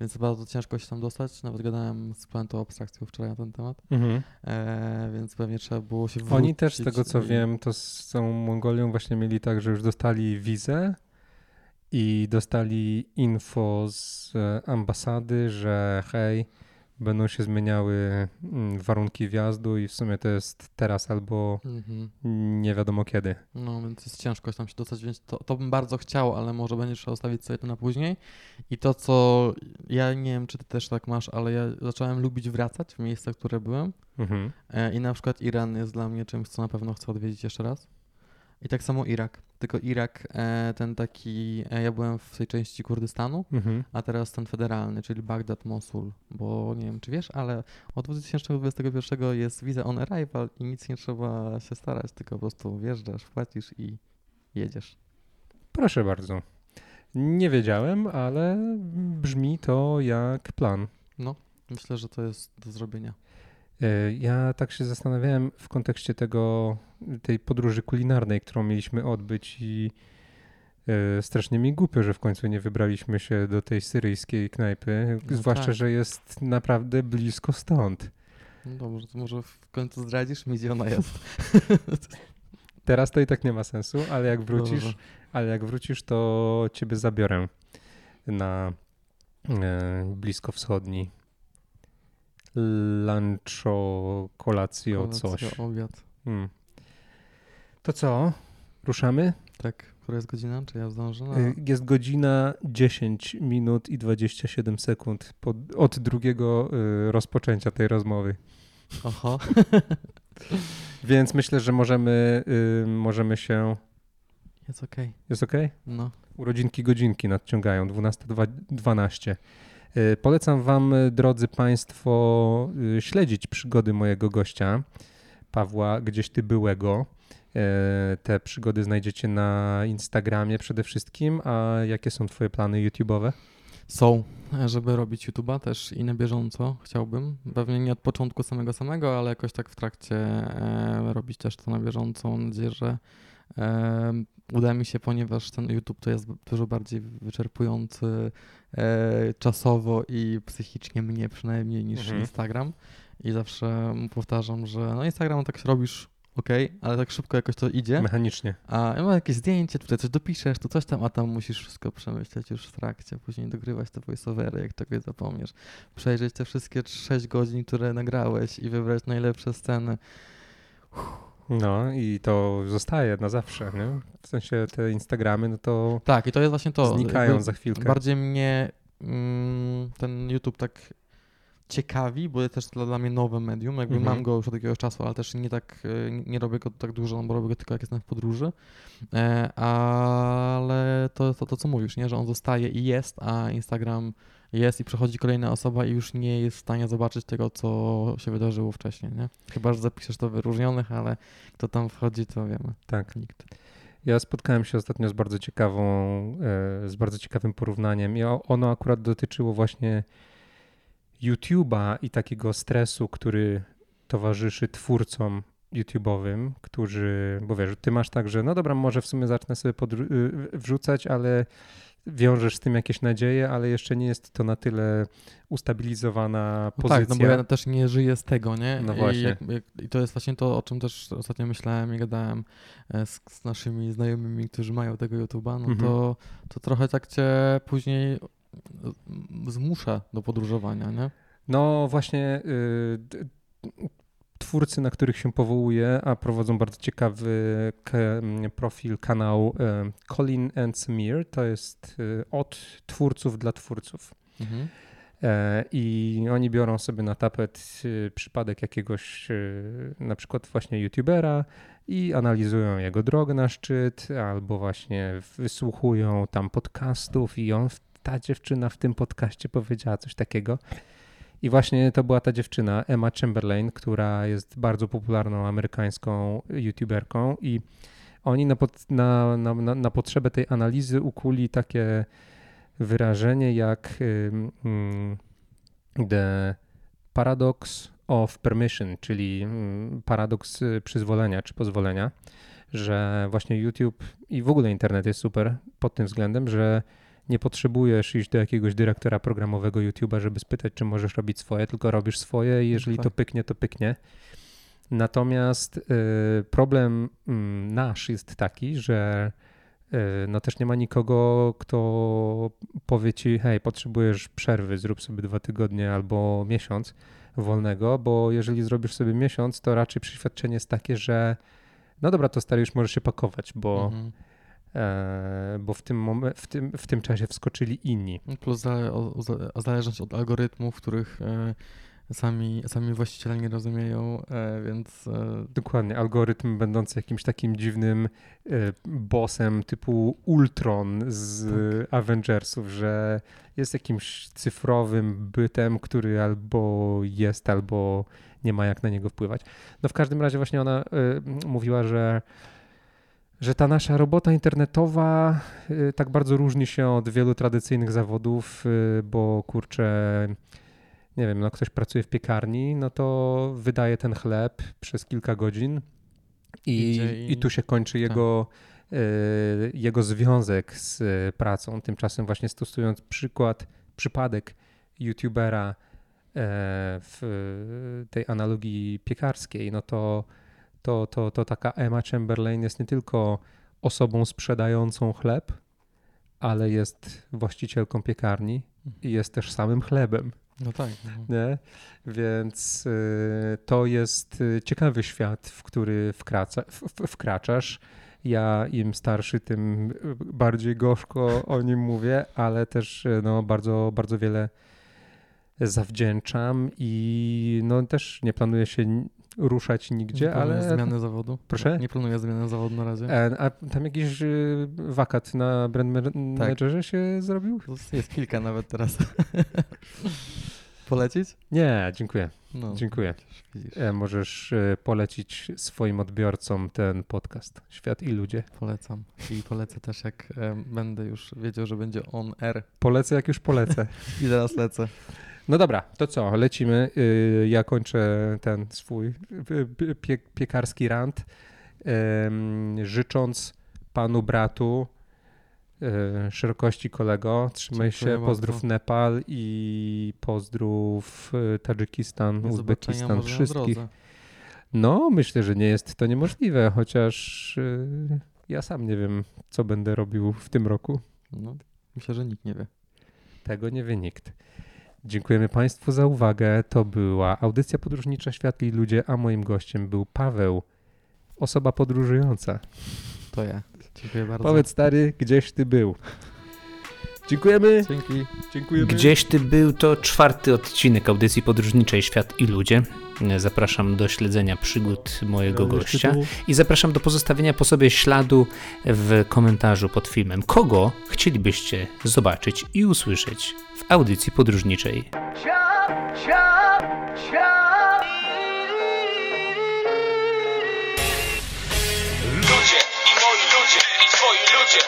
Więc bardzo ciężko się tam dostać, nawet gadałem z Planetą Abstrakcją wczoraj na ten temat. Mhm. E, więc pewnie trzeba było się wrócić. Oni też, z tego co i- wiem, to z tą Mongolią właśnie mieli tak, że już dostali wizę i dostali info z e, ambasady, że hej, będą się zmieniały mm, warunki wjazdu i w sumie to jest teraz albo Mhm. nie wiadomo kiedy. No, więc jest ciężko tam się dostać, więc to, to bym bardzo chciał, ale może będzie trzeba ustawić sobie to na później. I to, co ja nie wiem, czy ty też tak masz, ale ja zacząłem lubić wracać w miejsca, które byłem. Mhm. E, I na przykład Iran jest dla mnie czymś, co na pewno chcę odwiedzić jeszcze raz. I tak samo Irak. Tylko Irak, e, ten taki, e, ja byłem w tej części Kurdystanu, Mhm. a teraz ten federalny, czyli Bagdad, Mosul, bo nie wiem czy wiesz, ale od 2021 jest visa on arrival i nic nie trzeba się starać, tylko po prostu wjeżdżasz, płacisz i jedziesz. Proszę bardzo. Nie wiedziałem, ale brzmi to jak plan. Myślę, że to jest do zrobienia. E, Ja tak się zastanawiałem w kontekście tego, tej podróży kulinarnej, którą mieliśmy odbyć i e, strasznie mi głupio, że w końcu nie wybraliśmy się do tej syryjskiej knajpy, No zwłaszcza, tak. że jest naprawdę blisko stąd. No dobrze, to może w końcu zdradzisz mi, gdzie ona jest. Teraz to i tak nie ma sensu, ale jak wrócisz, Dobrze. ale jak wrócisz, to ciebie zabiorę na e, blisko wschodni luncho, kolacjo, coś. obiad. Hmm. To co? Ruszamy? Tak, która jest godzina? Czy ja zdążę? No. Jest godzina 10 minut i 27 sekund po, od drugiego y, rozpoczęcia tej rozmowy. Oho. Więc myślę, że możemy, y, możemy się. Jest okej. Jest ok? No. Urodzinki godzinki nadciągają 12.12. Y, Polecam Wam, y, drodzy Państwo, y, śledzić przygody mojego gościa, Pawła Gdzieś Ty Byłego. Y, Te przygody znajdziecie na Instagramie przede wszystkim. A jakie są Twoje plany YouTube'owe? Są, żeby robić YouTube'a też i na bieżąco chciałbym. Pewnie nie od początku samego samego, ale jakoś tak w trakcie e, robić też to na bieżąco. Mam nadzieję, że uda mi się, ponieważ ten YouTube to jest dużo bardziej wyczerpujący e, czasowo i psychicznie mnie przynajmniej niż Mhm. Instagram. I zawsze powtarzam, że no Instagram tak robisz ok, ale tak szybko jakoś to idzie. Mechanicznie. A ja mam jakieś zdjęcie, tutaj coś dopiszesz, tu coś tam, a tam musisz wszystko przemyśleć już w trakcie, później dogrywać te voiceovery, jak czegoś zapomniesz. Przejrzeć te wszystkie 6 godzin, które nagrałeś i wybrać najlepsze sceny. No i to zostaje na zawsze, nie? W sensie te Instagramy, no to Tak, i to jest właśnie to. znikają jakby za chwilkę. Bardziej mnie mm, ten YouTube tak ciekawi, bo jest też dla, dla mnie nowe medium. Jakby Mhm. mam go już od jakiegoś czasu, ale też nie tak, e, nie robię go tak dużo, no bo robię go tylko jak jestem w podróży. E, ale to, to, to co mówisz, nie? że on zostaje i jest, a Instagram jest i przechodzi kolejna osoba i już nie jest w stanie zobaczyć tego, co się wydarzyło wcześniej. Nie? Chyba, że zapiszesz to w wyróżnionych, ale kto tam wchodzi, to wiemy. Tak. Nikt. Ja spotkałem się ostatnio z bardzo ciekawą, e, z bardzo ciekawym porównaniem i ono akurat dotyczyło właśnie YouTube'a i takiego stresu, który towarzyszy twórcom YouTube'owym, którzy, bo wiesz, ty masz tak, że no dobra, może w sumie zacznę sobie podru- y, wrzucać, ale wiążesz z tym jakieś nadzieje, ale jeszcze nie jest to na tyle ustabilizowana No pozycja. tak, no bo ja też nie żyję z tego, nie? No I, właśnie. jak, I to jest właśnie to, o czym też ostatnio myślałem i gadałem e, z, z naszymi znajomymi, którzy mają tego YouTube'a, no Mhm. to, to trochę tak cię później e, zmusza do podróżowania, nie? No właśnie y, d- twórcy, na których się powołuje, a prowadzą bardzo ciekawy k- m, profil, kanał y, Colin and Samir, to jest y, od twórców dla twórców. Mhm. E, I oni biorą sobie na tapet przypadek jakiegoś na przykład właśnie youtubera i analizują jego drogę na szczyt, albo właśnie wysłuchują tam podcastów i on, ta dziewczyna w tym podcaście powiedziała coś takiego. I właśnie to była ta dziewczyna, Emma Chamberlain, która jest bardzo popularną amerykańską youtuberką i oni na, pod, na, na, na, potrzebę tej analizy ukuli takie wyrażenie jak um, the paradox of permission, czyli paradoks y, przyzwolenia czy pozwolenia, że właśnie YouTube i w ogóle internet jest super pod tym względem, że nie potrzebujesz iść do jakiegoś dyrektora programowego YouTube'a, żeby spytać, czy możesz robić swoje, tylko robisz swoje i jeżeli tak. to pyknie, to pyknie. Natomiast y, problem y, nasz jest taki, że y, no też nie ma nikogo, kto powie ci, hej, potrzebujesz przerwy, zrób sobie dwa tygodnie albo miesiąc wolnego, bo jeżeli zrobisz sobie miesiąc, to raczej przeświadczenie jest takie, że no dobra, to stary już możesz się pakować, bo mhm bo w tym, momen- w, tym, w tym czasie wskoczyli inni. Plus zale- o, o, zależność od algorytmów, których e, sami, sami właściciele nie rozumieją, e, więc... Dokładnie, algorytm będący jakimś takim dziwnym bossem typu Ultron z tak. Avengersów, że jest jakimś cyfrowym bytem, który albo jest, albo nie ma jak na niego wpływać. No w każdym razie właśnie ona mówiła, że że ta nasza robota internetowa y, tak bardzo różni się od wielu tradycyjnych zawodów, y, bo kurczę, nie wiem, no ktoś pracuje w piekarni, no to wydaje ten chleb przez kilka godzin i, i tu się kończy tak. jego, y, jego związek z pracą. Tymczasem właśnie stosując przykład, przypadek youtubera w tej analogii piekarskiej, no to to, to, to taka Emma Chamberlain jest nie tylko osobą sprzedającą chleb, ale jest właścicielką piekarni i jest też samym chlebem. No tak. No. Nie? Więc y, to jest y, ciekawy świat, w który wkraca, w, w, wkraczasz. Ja im starszy, tym bardziej gorzko o nim mówię, ale też y, no, bardzo, bardzo wiele zawdzięczam i no, też nie planuję się ruszać nigdzie, nie ale... zmiany zawodu? Proszę? Nie planuję zmiany zawodu na razie. E, a tam jakiś y, wakat na brand tak. managerze tak. się zrobił? Jest kilka nawet teraz. Polecić? Nie, dziękuję. No, dziękuję. E, możesz e, polecić swoim odbiorcom ten podcast Świat i Ludzie. Polecam. I polecę też, jak będę już wiedział, że będzie on air. Polecę, jak już polecę. I zaraz lecę. No dobra, to co, lecimy. Y, ja kończę ten swój pie piekarski rant, życząc panu bratu y, szerokości kolego. Trzymaj Dziękuję się, pozdrów bardzo. Nepal i pozdrów y, Tadżykistan, Uzbekistan, wszystkich. No, myślę, że nie jest to niemożliwe, chociaż ja sam nie wiem, co będę robił w tym roku. No, myślę, że nikt nie wie. Tego nie wie nikt. Dziękujemy Państwu za uwagę. To była audycja podróżnicza Światli Ludzie, a moim gościem był Paweł, osoba podróżująca. To ja. Dziękuję bardzo. Powiedz stary, gdzieś ty był. Dziękujemy. Dzięki. Dziękujemy. Gdzieś ty był to czwarty odcinek audycji podróżniczej Świat i Ludzie. Zapraszam do śledzenia przygód mojego gościa i zapraszam do pozostawienia po sobie śladu w komentarzu pod filmem. Kogo chcielibyście zobaczyć i usłyszeć w audycji podróżniczej? Ciao. Ludzie i moi ludzie i twoi ludzie.